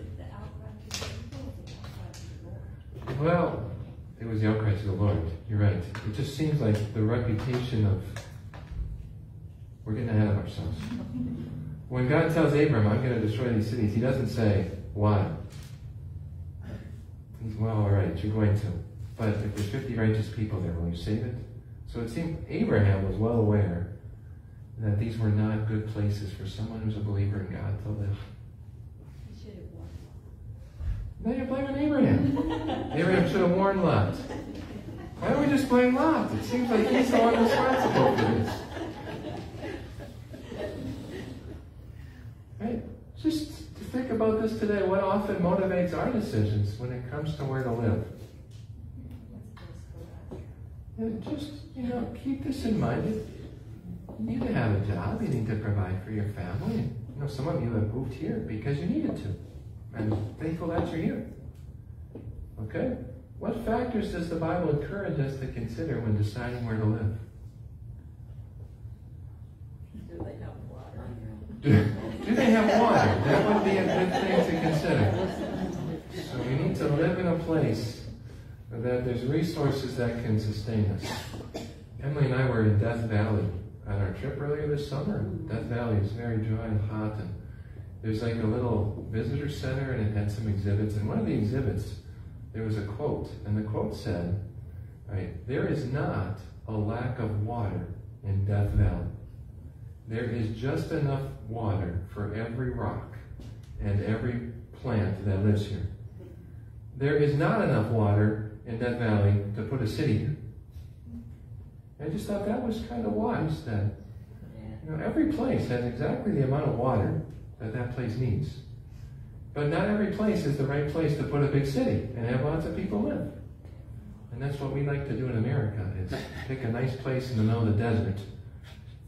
Well, it was the outcry to the Lord. You're right. It just seems like the reputation of we're getting ahead of ourselves. When God tells Abram, I'm going to destroy these cities, he doesn't say, why? He's, well, all right, you're going to. But if there's 50 righteous people there, will you save it? So it seems Abraham was well aware that these were not good places for someone who's a believer in God to live. He should have warned Now you're blaming Abraham. Abraham should have warned Lot. Why don't we just blame Lot? It seems like he's the one responsible for this. Right? Just to think about this today, what often motivates our decisions when it comes to where to live? And just, you know, keep this in mind. You need to have a job. You need to provide for your family. You know, some of you have moved here because you needed to. I'm thankful that you're here. Okay? What factors does the Bible encourage us to consider when deciding where to live? Do they have water? Do, do they have water? That would be a good thing to consider. So we need to live in a place that there's resources that can sustain us. Emily and I were in Death Valley on our trip earlier this summer. Death Valley is very dry and hot, and there's like a little visitor center, and it had some exhibits. And one of the exhibits, there was a quote, and the quote said, "Right, there is not a lack of water in Death Valley. There is just enough water for every rock and every plant that lives here. There is not enough water in Death Valley to put a city here." I just thought that was kind of wise that you know, every place has exactly the amount of water that that place needs. But not every place is the right place to put a big city and have lots of people live. And that's what we like to do in America, is *laughs* pick a nice place in the middle of the desert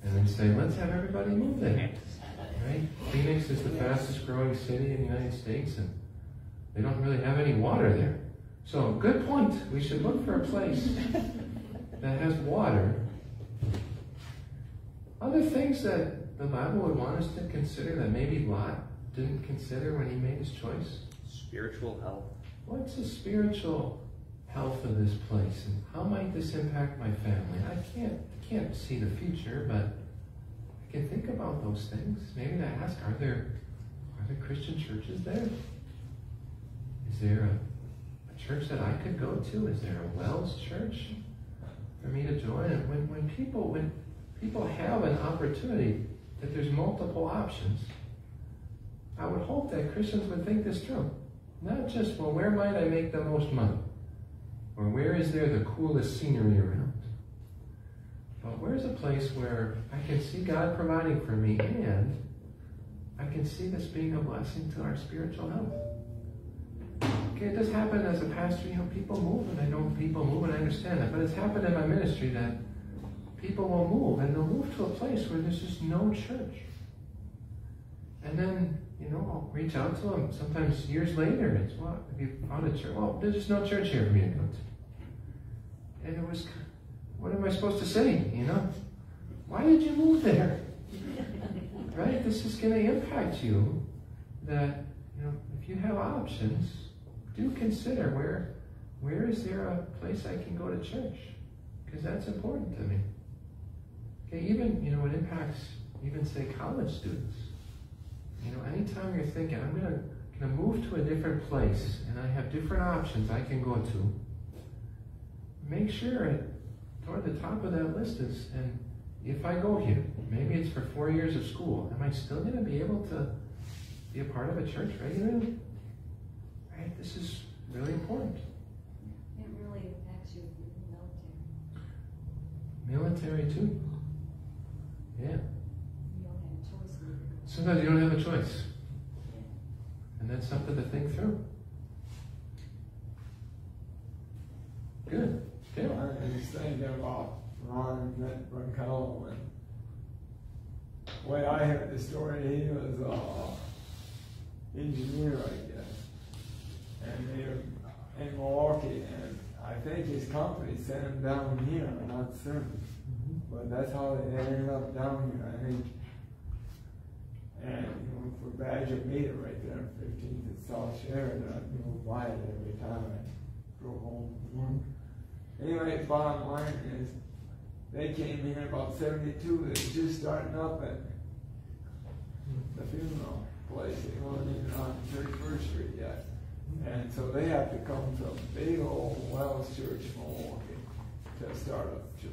and then say, let's have everybody move there. Right? Phoenix is the fastest growing city in the United States and they don't really have any water there. So good point. We should look for a place *laughs* that has water other things that the Bible would want us to consider that maybe Lot didn't consider when he made his choice? Spiritual health. What's the spiritual health of this place, and how might this impact my family? I can't, I can't see the future, but I can think about those things. Maybe to ask, are there, are there Christian churches there? Is there a, a church that I could go to? Is there a WELS church for me to join? it. when, when people, when people have an opportunity that there's multiple options, I would hope that Christians would think this through. Not just, well, where might I make the most money? Or where is there the coolest scenery around? But where's a place where I can see God providing for me and I can see this being a blessing to our spiritual health? It does happen as a pastor, you know, people move, and I know people move, and I understand that. But it's happened in my ministry that people will move, and they'll move to a place where there's just no church. And then, you know, I'll reach out to them sometimes years later. It's, well, have you found a church? Well, there's just no church here for me to go to. And it was, what am I supposed to say, you know? Why did you move there? *laughs* right? This is going to impact you that, you know, if you have options, do consider where, where is there a place I can go to church? Because that's important to me. Okay, even, you know, it impacts even, say, college students. You know, anytime you're thinking, I'm gonna, gonna move to a different place and I have different options I can go to, make sure it, toward the top of that list is, and if I go here, maybe it's for four years of school, am I still gonna be able to be a part of a church regularly? Right? This is really important. It really affects you if you're in the military. Military too. Yeah. You don't have a choice. where to go. Sometimes you don't have a choice. And that's something to think through. Good. I Dale? was thinking about Ron Branco and when I heard the story, he was a engineer, I guess. And they were in Milwaukee, and I think his company sent him down here, I'm not certain. Mm-hmm. But that's how they ended up down here, I think. And, you know, for Badger Meter right there, on fifteenth and South Sheridan, I drove by it every time I drove home from work. Anyway, bottom line is, they came here about seventy-two, they was just starting up at the funeral place, they weren't even on Thirty-first Street yet. And so they have to come from big old WELS Church, Milwaukee, to start up church.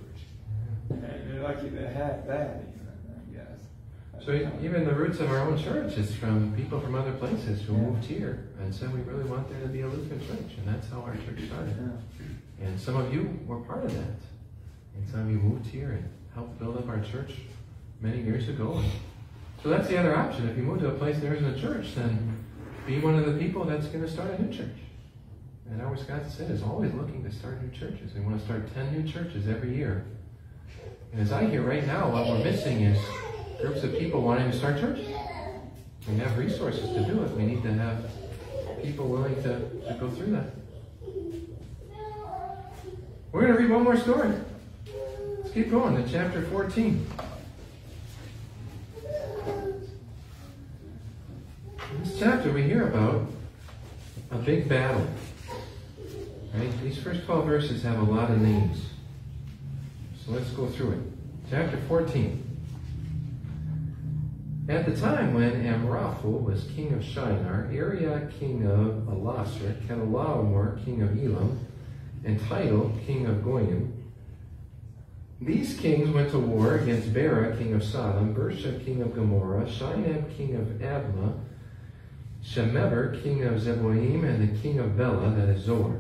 Mm-hmm. And they're lucky they had that even, I guess. So even the roots of our own church is from people from other places who Yeah. moved here and said we really want there to be a Lutheran church, and that's how our church started. Yeah. And some of you were part of that. And some of you moved here and helped build up our church many years ago. So that's the other option. If you move to a place there isn't a church, then be one of the people that's going to start a new church. And our Wisconsin is always looking to start new churches. We want to start 10 new churches every year. And as I hear right now, what we're missing is groups of people wanting to start churches. We have resources to do it. We need to have people willing to, to go through that. We're going to read one more story. Let's keep going to chapter 14. In this chapter, we hear about a big battle. Right? These first 12 verses have a lot of names. So let's go through it. Chapter 14. At the time when Amraphel was king of Shinar, Arioch king of Ellasar, Kedorlaomer king of Elam, and Tidal king of Goyim, these kings went to war against Bera king of Sodom, Birsha king of Gomorrah, Shinab king of Admah, Shemeber king of Zeboim, and the king of Bela, that is Zoar.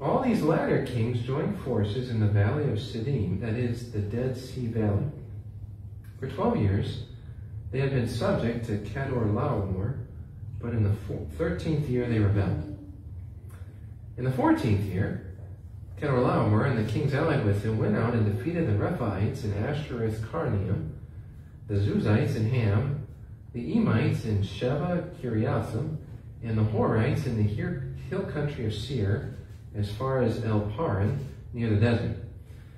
All these latter kings joined forces in the valley of Siddim, that is, the Dead Sea Valley. For twelve years, they had been subject to Kedorlaomer, but in the thirteenth year they rebelled. In the fourteenth year, Kedorlaomer and the kings allied with him went out and defeated the Rephaites in Ashtoreth Karnaim, the Zuzites in Ham, the Emites in Shaveh Kiriathaim, and the Horites in the hill country of Seir, as far as El Paran, near the desert.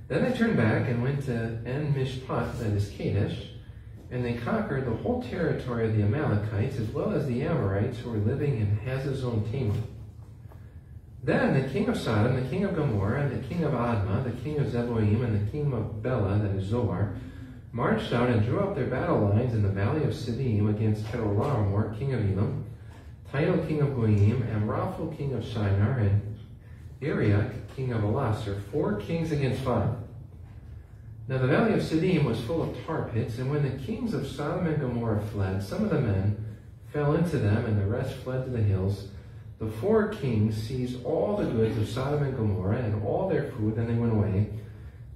Then they turned back and went to En Mishpat, that is Kadesh, and they conquered the whole territory of the Amalekites, as well as the Amorites who were living in Hazezon Tamar. Then the king of Sodom, the king of Gomorrah, and the king of Admah, the king of Zeboim, and the king of Bela, that is Zoar, marched out and drew up their battle lines in the valley of Siddim against Kedorlaomer, king of Elam, Tidal, king of Goyim, Amraphel, king of Shinar, and Arioch, king of Ellasar, four kings against five. Now the valley of Siddim was full of tar pits, and when the kings of Sodom and Gomorrah fled, some of the men fell into them, and the rest fled to the hills. The four kings seized all the goods of Sodom and Gomorrah and all their food, and they went away.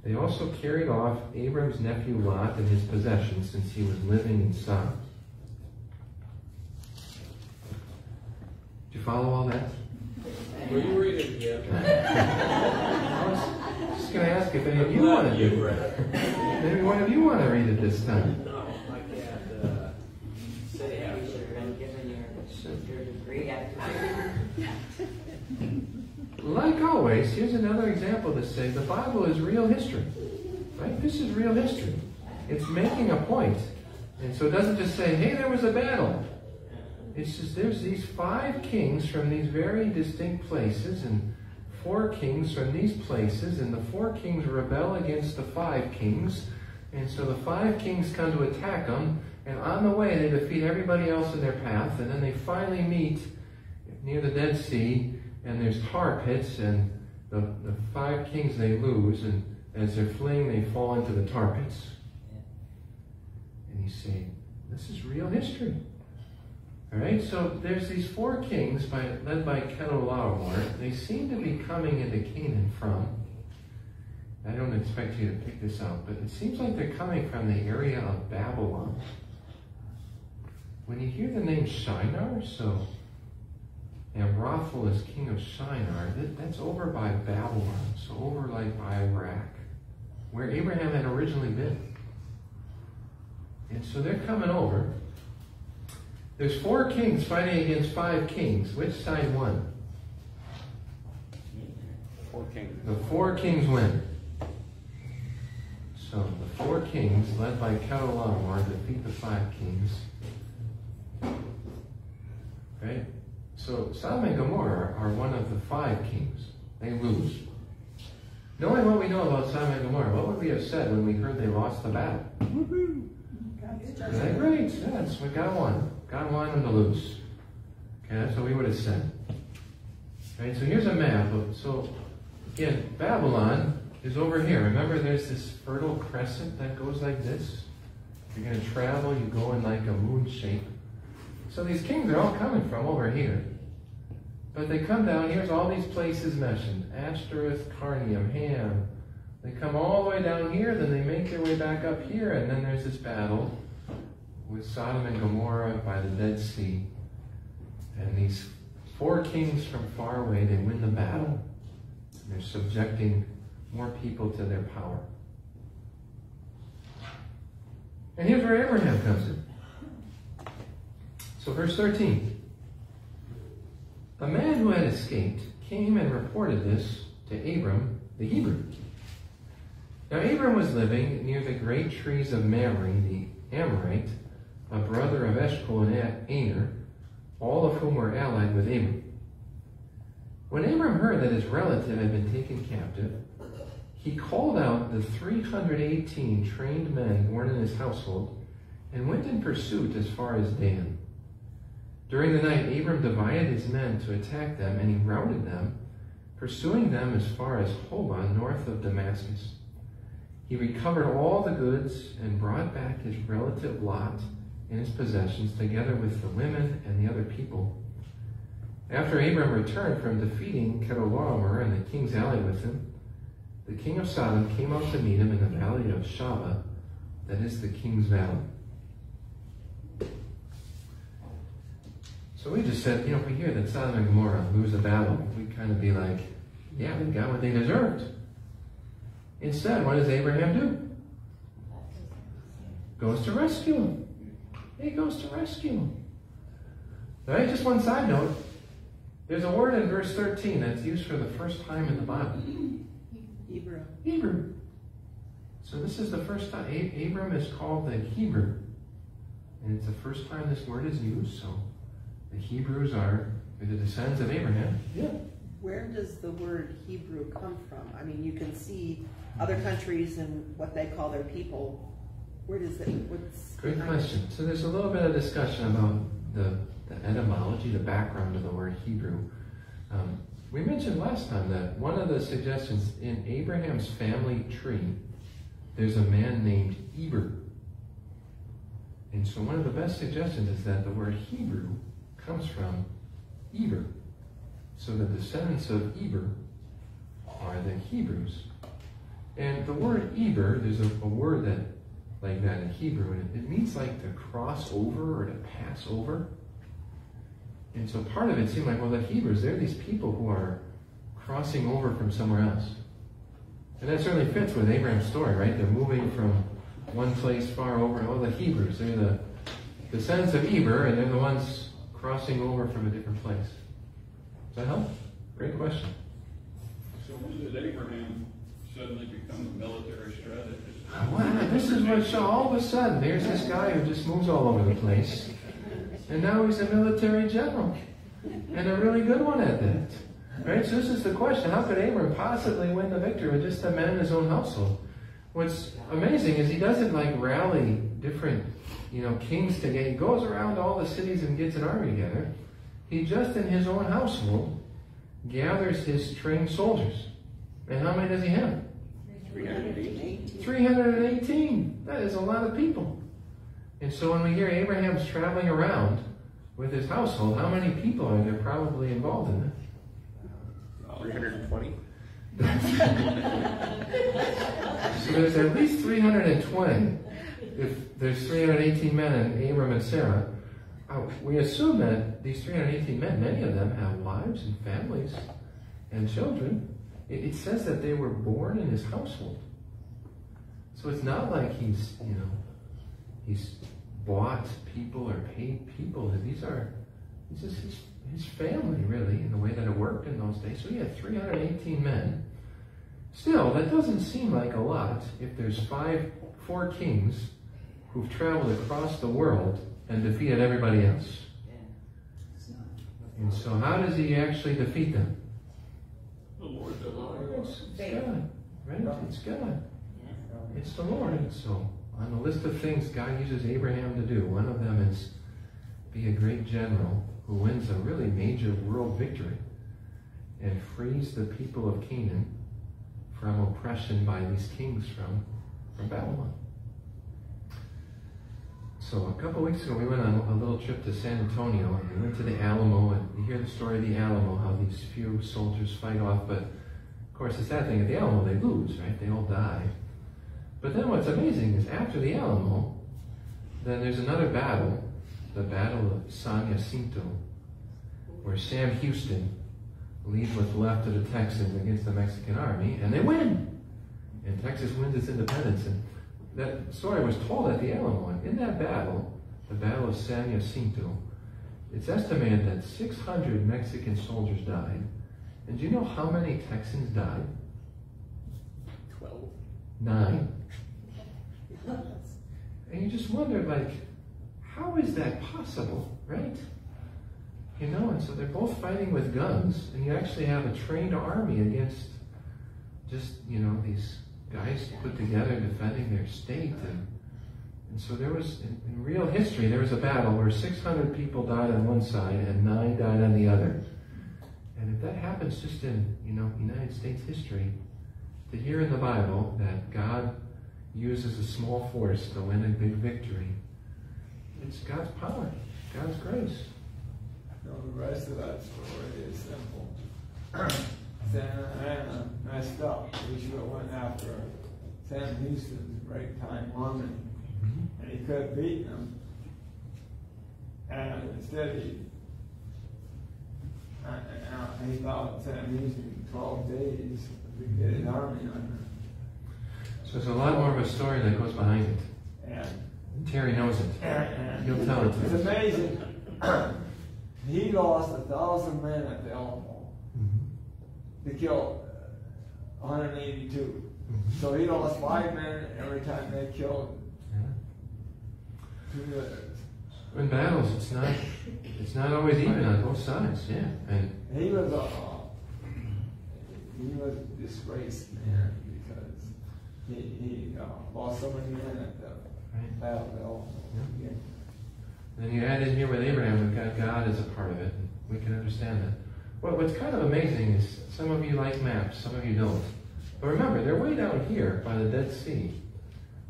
They also carried off Abram's nephew Lot and his possessions, since he was living in Sodom. Do you follow all that? Will you read it? I was just going to ask if any of you want to do it. read. Maybe one of you want to read it this time. No, I can't, uh, say You after. should have been given your, your degree after. Like always, here's another example to say the Bible is real history. Right? This is real history. It's making a point. And so it doesn't just say, hey, there was a battle. It's just there's these five kings from these very distinct places and four kings from these places, and the four kings rebel against the five kings. And so the five kings come to attack them, and on the way they defeat everybody else in their path, and then they finally meet near the Dead Sea, and there's tar pits, and the, the five kings they lose, and as they're fleeing, they fall into the tar pits. And you say, this is real history. All right, so there's these four kings by, led by Kedorlaomer. They seem to be coming into Canaan from. I don't expect you to pick this out, but it seems like they're coming from the area of Babylon. when you hear the name Shinar, so Amraphel is king of Shinar, that, that's over by Babylon, so over like by Iraq, where Abraham had originally been. And so they're coming over. There's four kings fighting against five kings. Which side won? Four kings. The four kings win. So the four kings, led by Kedorlaomer, defeat the five kings. Right? So Sodom and Gomorrah are one of the five kings. They lose. Knowing what we know about Sodom and Gomorrah, what would we have said when we heard they lost the battle? Is that great? Yes, we got one. God wanted them to lose. Okay, that's what we would have said. Right, so here's a map. Of, so, again, Babylon is over here. Remember, there's this fertile crescent that goes like this? If you're going to travel, you go in like a moon shape. So these kings are all coming from over here. But they come down, here's all these places mentioned. Ashtoreth, Karnaim, Ham. They come all the way down here, then they make their way back up here, and then there's this battle with Sodom and Gomorrah by the Dead Sea. And these four kings from far away, they win the battle. They're subjecting more people to their power. And here's where Abraham comes in. So, verse 13. A man who had escaped came and reported this to Abram the Hebrew. Now, Abram was living near the great trees of Mamre, the Amorite, a brother of Eshcol and Aner, all of whom were allied with Abram. When Abram heard that his relative had been taken captive, he called out the 318 trained men born in his household and went in pursuit as far as Dan. During the night, Abram divided his men to attack them, and he routed them, pursuing them as far as Hobah, north of Damascus. He recovered all the goods and brought back his relative Lot and his possessions, together with the women and the other people. After Abram returned from defeating Kedorlaomer and the kings allied with him, the king of Sodom came out to meet him in the valley of Shaveh, that is the king's valley. So we just said, you know, if we hear that Sodom and Gomorrah lose a battle, we'd kind of be like, yeah, they got what they deserved. Instead, what does Abraham do? Goes to rescue him. He goes to rescue him. Right? Just one side note. There's a word in verse 13 that's used for the first time in the Bible. Hebrew. Hebrew. So this is the first time Abram is called the Hebrew. And it's the first time this word is used, so the Hebrews are the descendants of Abraham. Yeah. Where does the word Hebrew come from? I mean, you can see other countries and what they call their people. Where does it, what's? Great question. So there's a little bit of discussion about the, the etymology, the background of the word Hebrew. Um, we mentioned last time that one of the suggestions in Abraham's family tree, there's a man named Eber. And so one of the best suggestions is that the word Hebrew comes from Eber. So the descendants of Eber are the Hebrews. And the word Eber, there's a, a word that like that in Hebrew, and it, it means like to cross over or to pass over. And so part of it seemed like, well, the Hebrews, they're these people who are crossing over from somewhere else. And that certainly fits with Abraham's story, right? They're moving from one place far over. Oh, the Hebrews, they're the descendants of Eber, and they're the ones crossing over from a different place. Does that help? Great question. So when did Abraham suddenly become a military strategist? Ah, wow, this is what, so all of a sudden, there's this guy who just moves all over the place. And now he's a military general. And a really good one at that. Right? So this is the question. How could Abram possibly win the victory with just a man in his own household? What's amazing is he doesn't like rally different, you know, kings together. He goes around all the cities and gets an army together. He just in his own household gathers his trained soldiers. And how many does he have? 318. 318. That is a lot of people. And so when we hear Abraham's traveling around with his household, how many people are there probably involved in that? *laughs* 320? So there's at least 320. If there's 318 men and Abram and Sarah, uh, we assume that these 318 men, many of them have wives and families and children. It, it says that they were born in his household. So it's not like he's, you know, he's bought people or paid people. These are, it's just his, his family, really, in the way that it worked in those days. So he had 318 men. Still, that doesn't seem like a lot if there's five, four kings who've traveled across the world and defeated everybody else. And so how does he actually defeat them? The Lord The does. Lord. It's, it's God, right? It's God. It's the Lord. And so on the list of things God uses Abraham to do, one of them is be a great general who wins a really major world victory and frees the people of Canaan from oppression by these kings from, from Babylon. So a couple weeks ago, we went on a little trip to San Antonio, and we went to the Alamo, and you hear the story of the Alamo, how these few soldiers fight off, but of course the sad thing at the Alamo, they lose, right? They all die. But then what's amazing is after the Alamo, then there's another battle, the Battle of San Jacinto, where Sam Houston leads what's left of the Texans against the Mexican army, and they win. And Texas wins its independence. And that story was told at the Alamo. In that battle, the Battle of San Jacinto, it's estimated that 600 Mexican soldiers died. And do you know how many Texans died? Twelve. Nine. And you just wonder, like, how is that possible, right? You know, and so they're both fighting with guns, and you actually have a trained army against just, you know, these guys put together defending their state. And, and so there was, in, in real history, there was a battle where 600 people died on one side and nine died on the other. And if that happens just in, you know, United States history, to hear in the Bible that God uses a small force to win a big victory, it's God's power, God's grace. The rest of that story is simple. *clears throat* Santa Anna messed up. We should have went after Sam Houston's break time army, and he could have beaten him. And instead he, uh, uh, he thought Sam Houston twelve days to get his army under. So there's a lot more of a story that goes behind it. And Terry knows it. And- He'll tell it It's to us. amazing. *clears throat* he lost a thousand men at the Alamo Mhm. To kill uh, 182. Mhm. So he lost five men every time they killed Yeah. two. In battles, it's not it's not always even on both sides. Yeah, and He was a he was a disgraced man because he, he uh, lost so many men at the right. battle of the Yeah. Then you add in here with Abraham, we've got God as a part of it. And we can understand that. Well, what's kind of amazing is some of you like maps, some of you don't. But remember, they're way down here by the Dead Sea.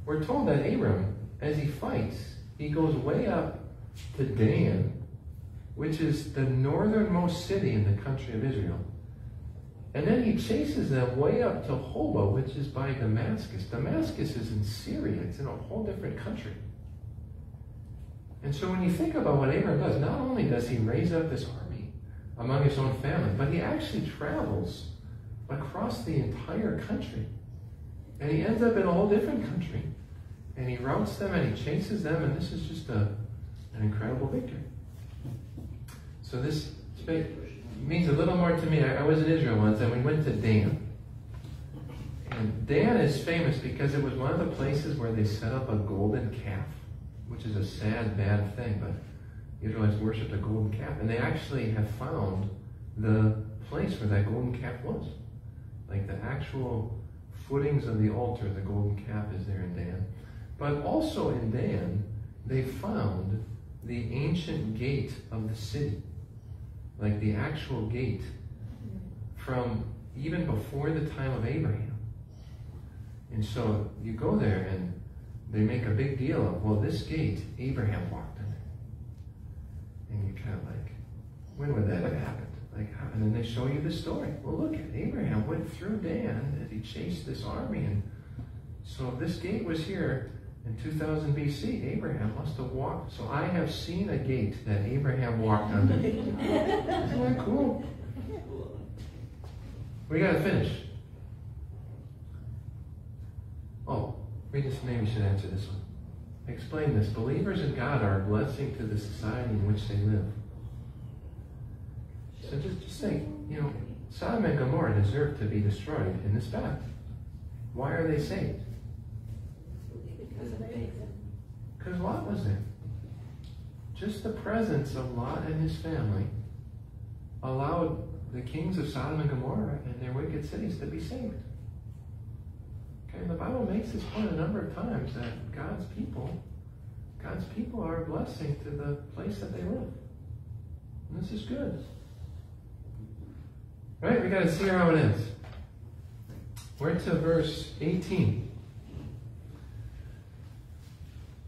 We're told that Abram, as he fights, he goes way up to Dan, which is the northernmost city in the country of Israel. And then he chases them way up to Hoba, which is by Damascus. Damascus is in Syria, it's in a whole different country. And so when you think about what Abram does, not only does he raise up this among his own family, but he actually travels across the entire country. And he ends up in a whole different country. And he routes them and he chases them, and this is just a, an incredible victory. So this means a little more to me. I, I was in Israel once, and we went to Dan. And Dan is famous because it was one of the places where they set up a golden calf, which is a sad, bad thing, but Israelites worshipped a golden calf. And they actually have found the place where that golden calf was. Like the actual footings of the altar, the golden calf is there in Dan. But also in Dan, they found the ancient gate of the city. Like the actual gate from even before the time of Abraham. And so you go there and they make a big deal of, well, this gate, Abraham walked. And you're kind of like, when would that have happened? Like, how? And then they show you the story. Well, look Abraham went through Dan as he chased this army. And so this gate was here in 2000 BC, Abraham must have walked. So I have seen a gate that Abraham walked under. *laughs* Isn't that cool? We gotta finish. Oh, we just maybe should answer this one. Explain this. Believers in God are a blessing to the society in which they live. So just, just think, you know, Sodom and Gomorrah deserve to be destroyed in this fact. Why are they saved? Because of faith. Because Lot was there. Just the presence of Lot and his family allowed the kings of Sodom and Gomorrah and their wicked cities to be saved. Okay, the Bible makes this point a number of times that God's people, God's people are a blessing to the place that they live. And this is good. Right? We got to see how it ends. We're to verse 18.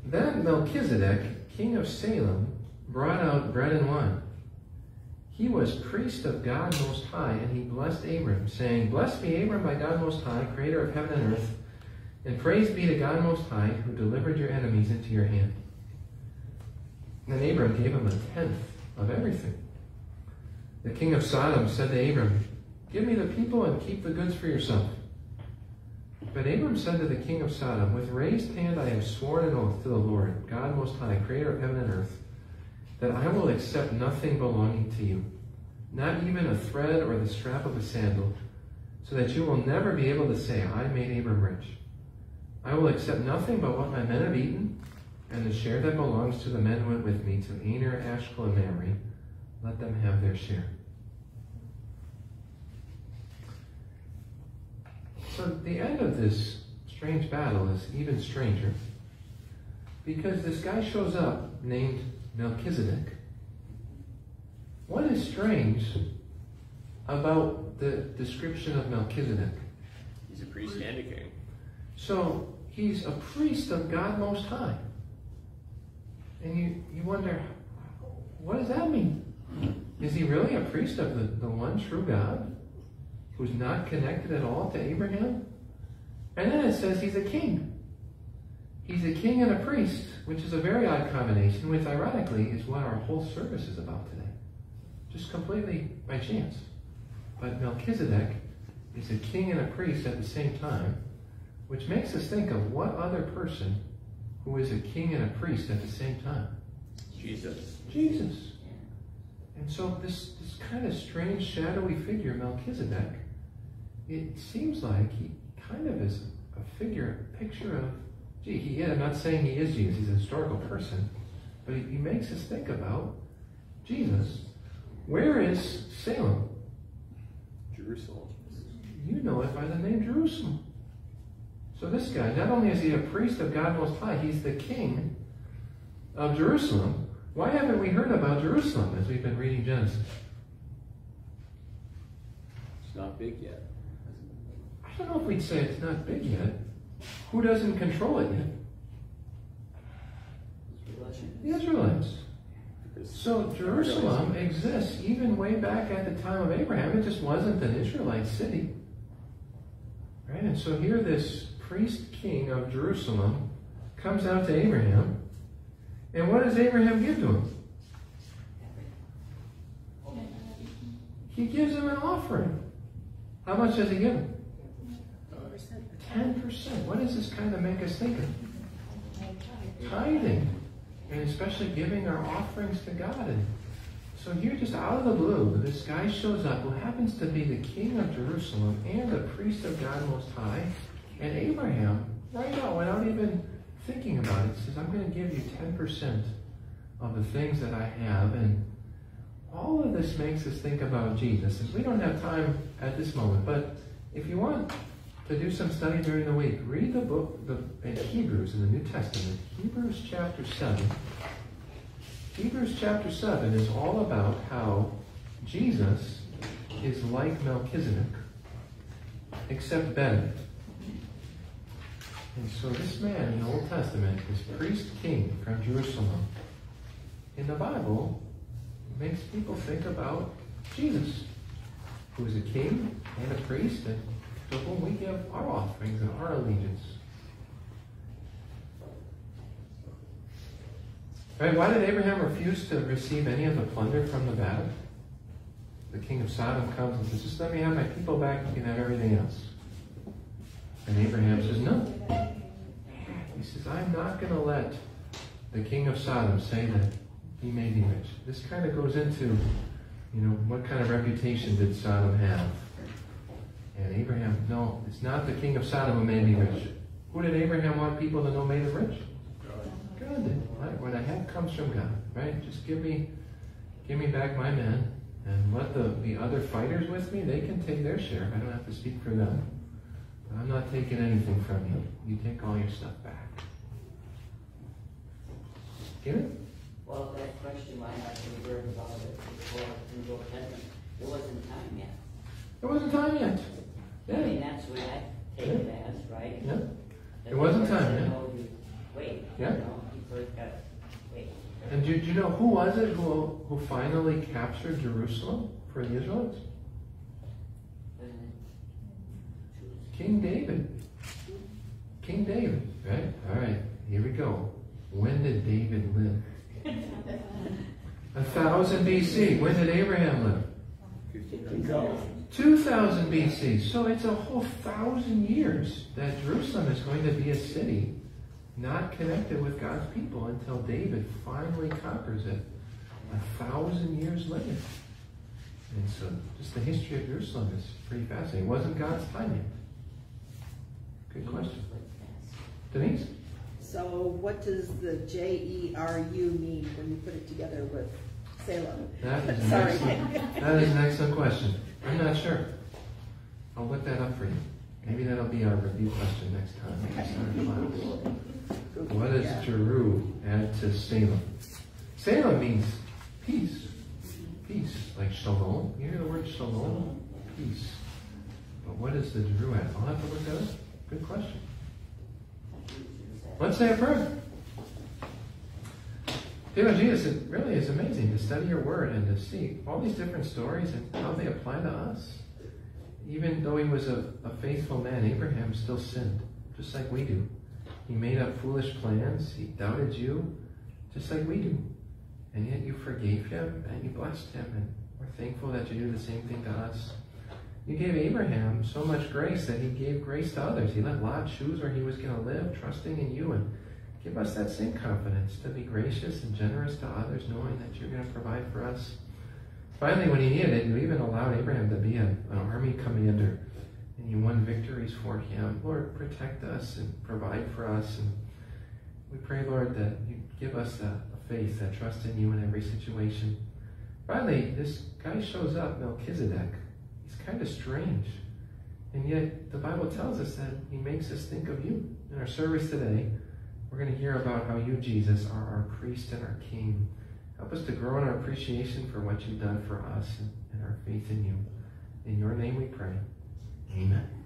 Then Melchizedek, king of Salem, brought out bread and wine. He was priest of God Most High, and he blessed Abram, saying, Blessed be Abram by God Most High, creator of heaven and earth, and praise be to God Most High, who delivered your enemies into your hand. Then Abram gave him a tenth of everything. The king of Sodom said to Abram, Give me the people and keep the goods for yourself. But Abram said to the king of Sodom, With raised hand I have sworn an oath to the Lord, God Most High, creator of heaven and earth, that I will accept nothing belonging to you, not even a thread or the strap of a sandal, so that you will never be able to say, I made Abram rich. I will accept nothing but what my men have eaten, and the share that belongs to the men who went with me to Aner, Eshkol, and Mamre. Let them have their share. So the end of this strange battle is even stranger because this guy shows up named Melchizedek. What is strange about the description of Melchizedek? He's a priest and a king. So he's a priest of God Most High. And you, you wonder, what does that mean? Is he really a priest of the, the one true God who's not connected at all to Abraham? And then it says he's a king. He's a king and a priest, which is a very odd combination, which ironically is what our whole service is about today. Just completely by chance. But Melchizedek is a king and a priest at the same time, which makes us think of what other person who is a king and a priest at the same time? Jesus. Jesus. And so this, this kind of strange, shadowy figure, Melchizedek, it seems like he kind of is a figure, a picture of, gee, he, I'm not saying he is Jesus, he's a historical person, but he, he makes us think about Jesus. Where is Salem? Jerusalem. You know it by the name Jerusalem. So this guy, not only is he a priest of God Most High, he's the king of Jerusalem. Why haven't we heard about Jerusalem as we've been reading Genesis? It's not big yet. I don't know if we'd say it's not big yet. Who doesn't control it yet? The Israelites. So Jerusalem exists even way back at the time of Abraham. It just wasn't an Israelite city. Right? And so here this priest king of Jerusalem comes out to Abraham. And what does Abraham give to him? He gives him an offering. How much does he give him? 10%. What does this kind of make us think of? Tithing. And especially giving our offerings to God. And so here, just out of the blue, this guy shows up who happens to be the king of Jerusalem and the priest of God Most High. And Abraham, right now, without even thinking about it, says, I'm going to give you 10% of the things that I have. And all of this makes us think about Jesus. And we don't have time at this moment, but if you want to do some study during the week, read the book the, in Hebrews in the New Testament, Hebrews chapter 7. Hebrews chapter 7 is all about how Jesus is like Melchizedek, except better. And so this man in the Old Testament, this priest king from Jerusalem, in the Bible, makes people think about Jesus, who is a king and a priest, and to whom we give our offerings and our allegiance. Right? Why did Abraham refuse to receive any of the plunder from the battle? The king of Sodom comes and says, just let me have my people back, you can have everything else. And Abraham says, no. He says, I'm not going to let the king of Sodom say that he made me rich. This kind of goes into, you know, what kind of reputation did Sodom have? And Abraham, no, it's not the king of Sodom who made me rich. Who did Abraham want people to know made him rich? God. Right? What I have comes from God. Right? Just give me, give me back my men, and let the the other fighters with me. They can take their share. I don't have to speak for them. But I'm not taking anything from you. You take all your stuff back. Get it? Well, that question might have to be heard about it before in the Old Testament. It wasn't time yet. It wasn't time yet. I mean, Yeah. that's what I take it as, right? Yeah. That It wasn't time yet. know you- Wait, Yeah. know, you got, wait. And do, do you know who was it who who finally captured Jerusalem for the Israelites? wasn't it? King David. King David, right? All right, here we go. When did David live? A thousand BC. When did Abraham live? 2000 BC. So it's a whole thousand years that Jerusalem is going to be a city not connected with God's people until David finally conquers it a thousand years later. And so just the history of Jerusalem is pretty fascinating. It wasn't God's timing. Good question. Denise? So what does the J E R U mean when you put it together with Salem? That is an *laughs* Sorry. excellent, that is an excellent question. I'm not sure. I'll look that up for you. Maybe that'll be our review question next time. we start class. What does Yeah. Jeru add to Salem? Salem means peace. Peace, like shalom. You hear the word shalom? Peace. But what does the Jeru add? I'll have to look that up. Good question. Let's say a prayer. Is it really is amazing to study your word and to see all these different stories and how they apply to us. Even though he was a, a faithful man, Abraham still sinned, just like we do. He made up foolish plans, he doubted you, just like we do. And yet you forgave him and you blessed him, and we're thankful that you do the same thing to us. You gave Abraham so much grace that he gave grace to others. He let Lot choose where he was going to live, trusting in you, and give us that same confidence to be gracious and generous to others, knowing that you're going to provide for us. Finally, when he needed it, you even allowed Abraham to be an army commander, and you won victories for him. Lord, protect us and provide for us. And we pray, Lord, that you give us a, a faith that trusts in you in every situation. Finally, this guy shows up, Melchizedek. He's kind of strange. And yet, the Bible tells us that he makes us think of you. In our service today, we're going to hear about how you, Jesus, are our priest and our king. Help us to grow in our appreciation for what you've done for us and, and our faith in you. In your name we pray. Amen.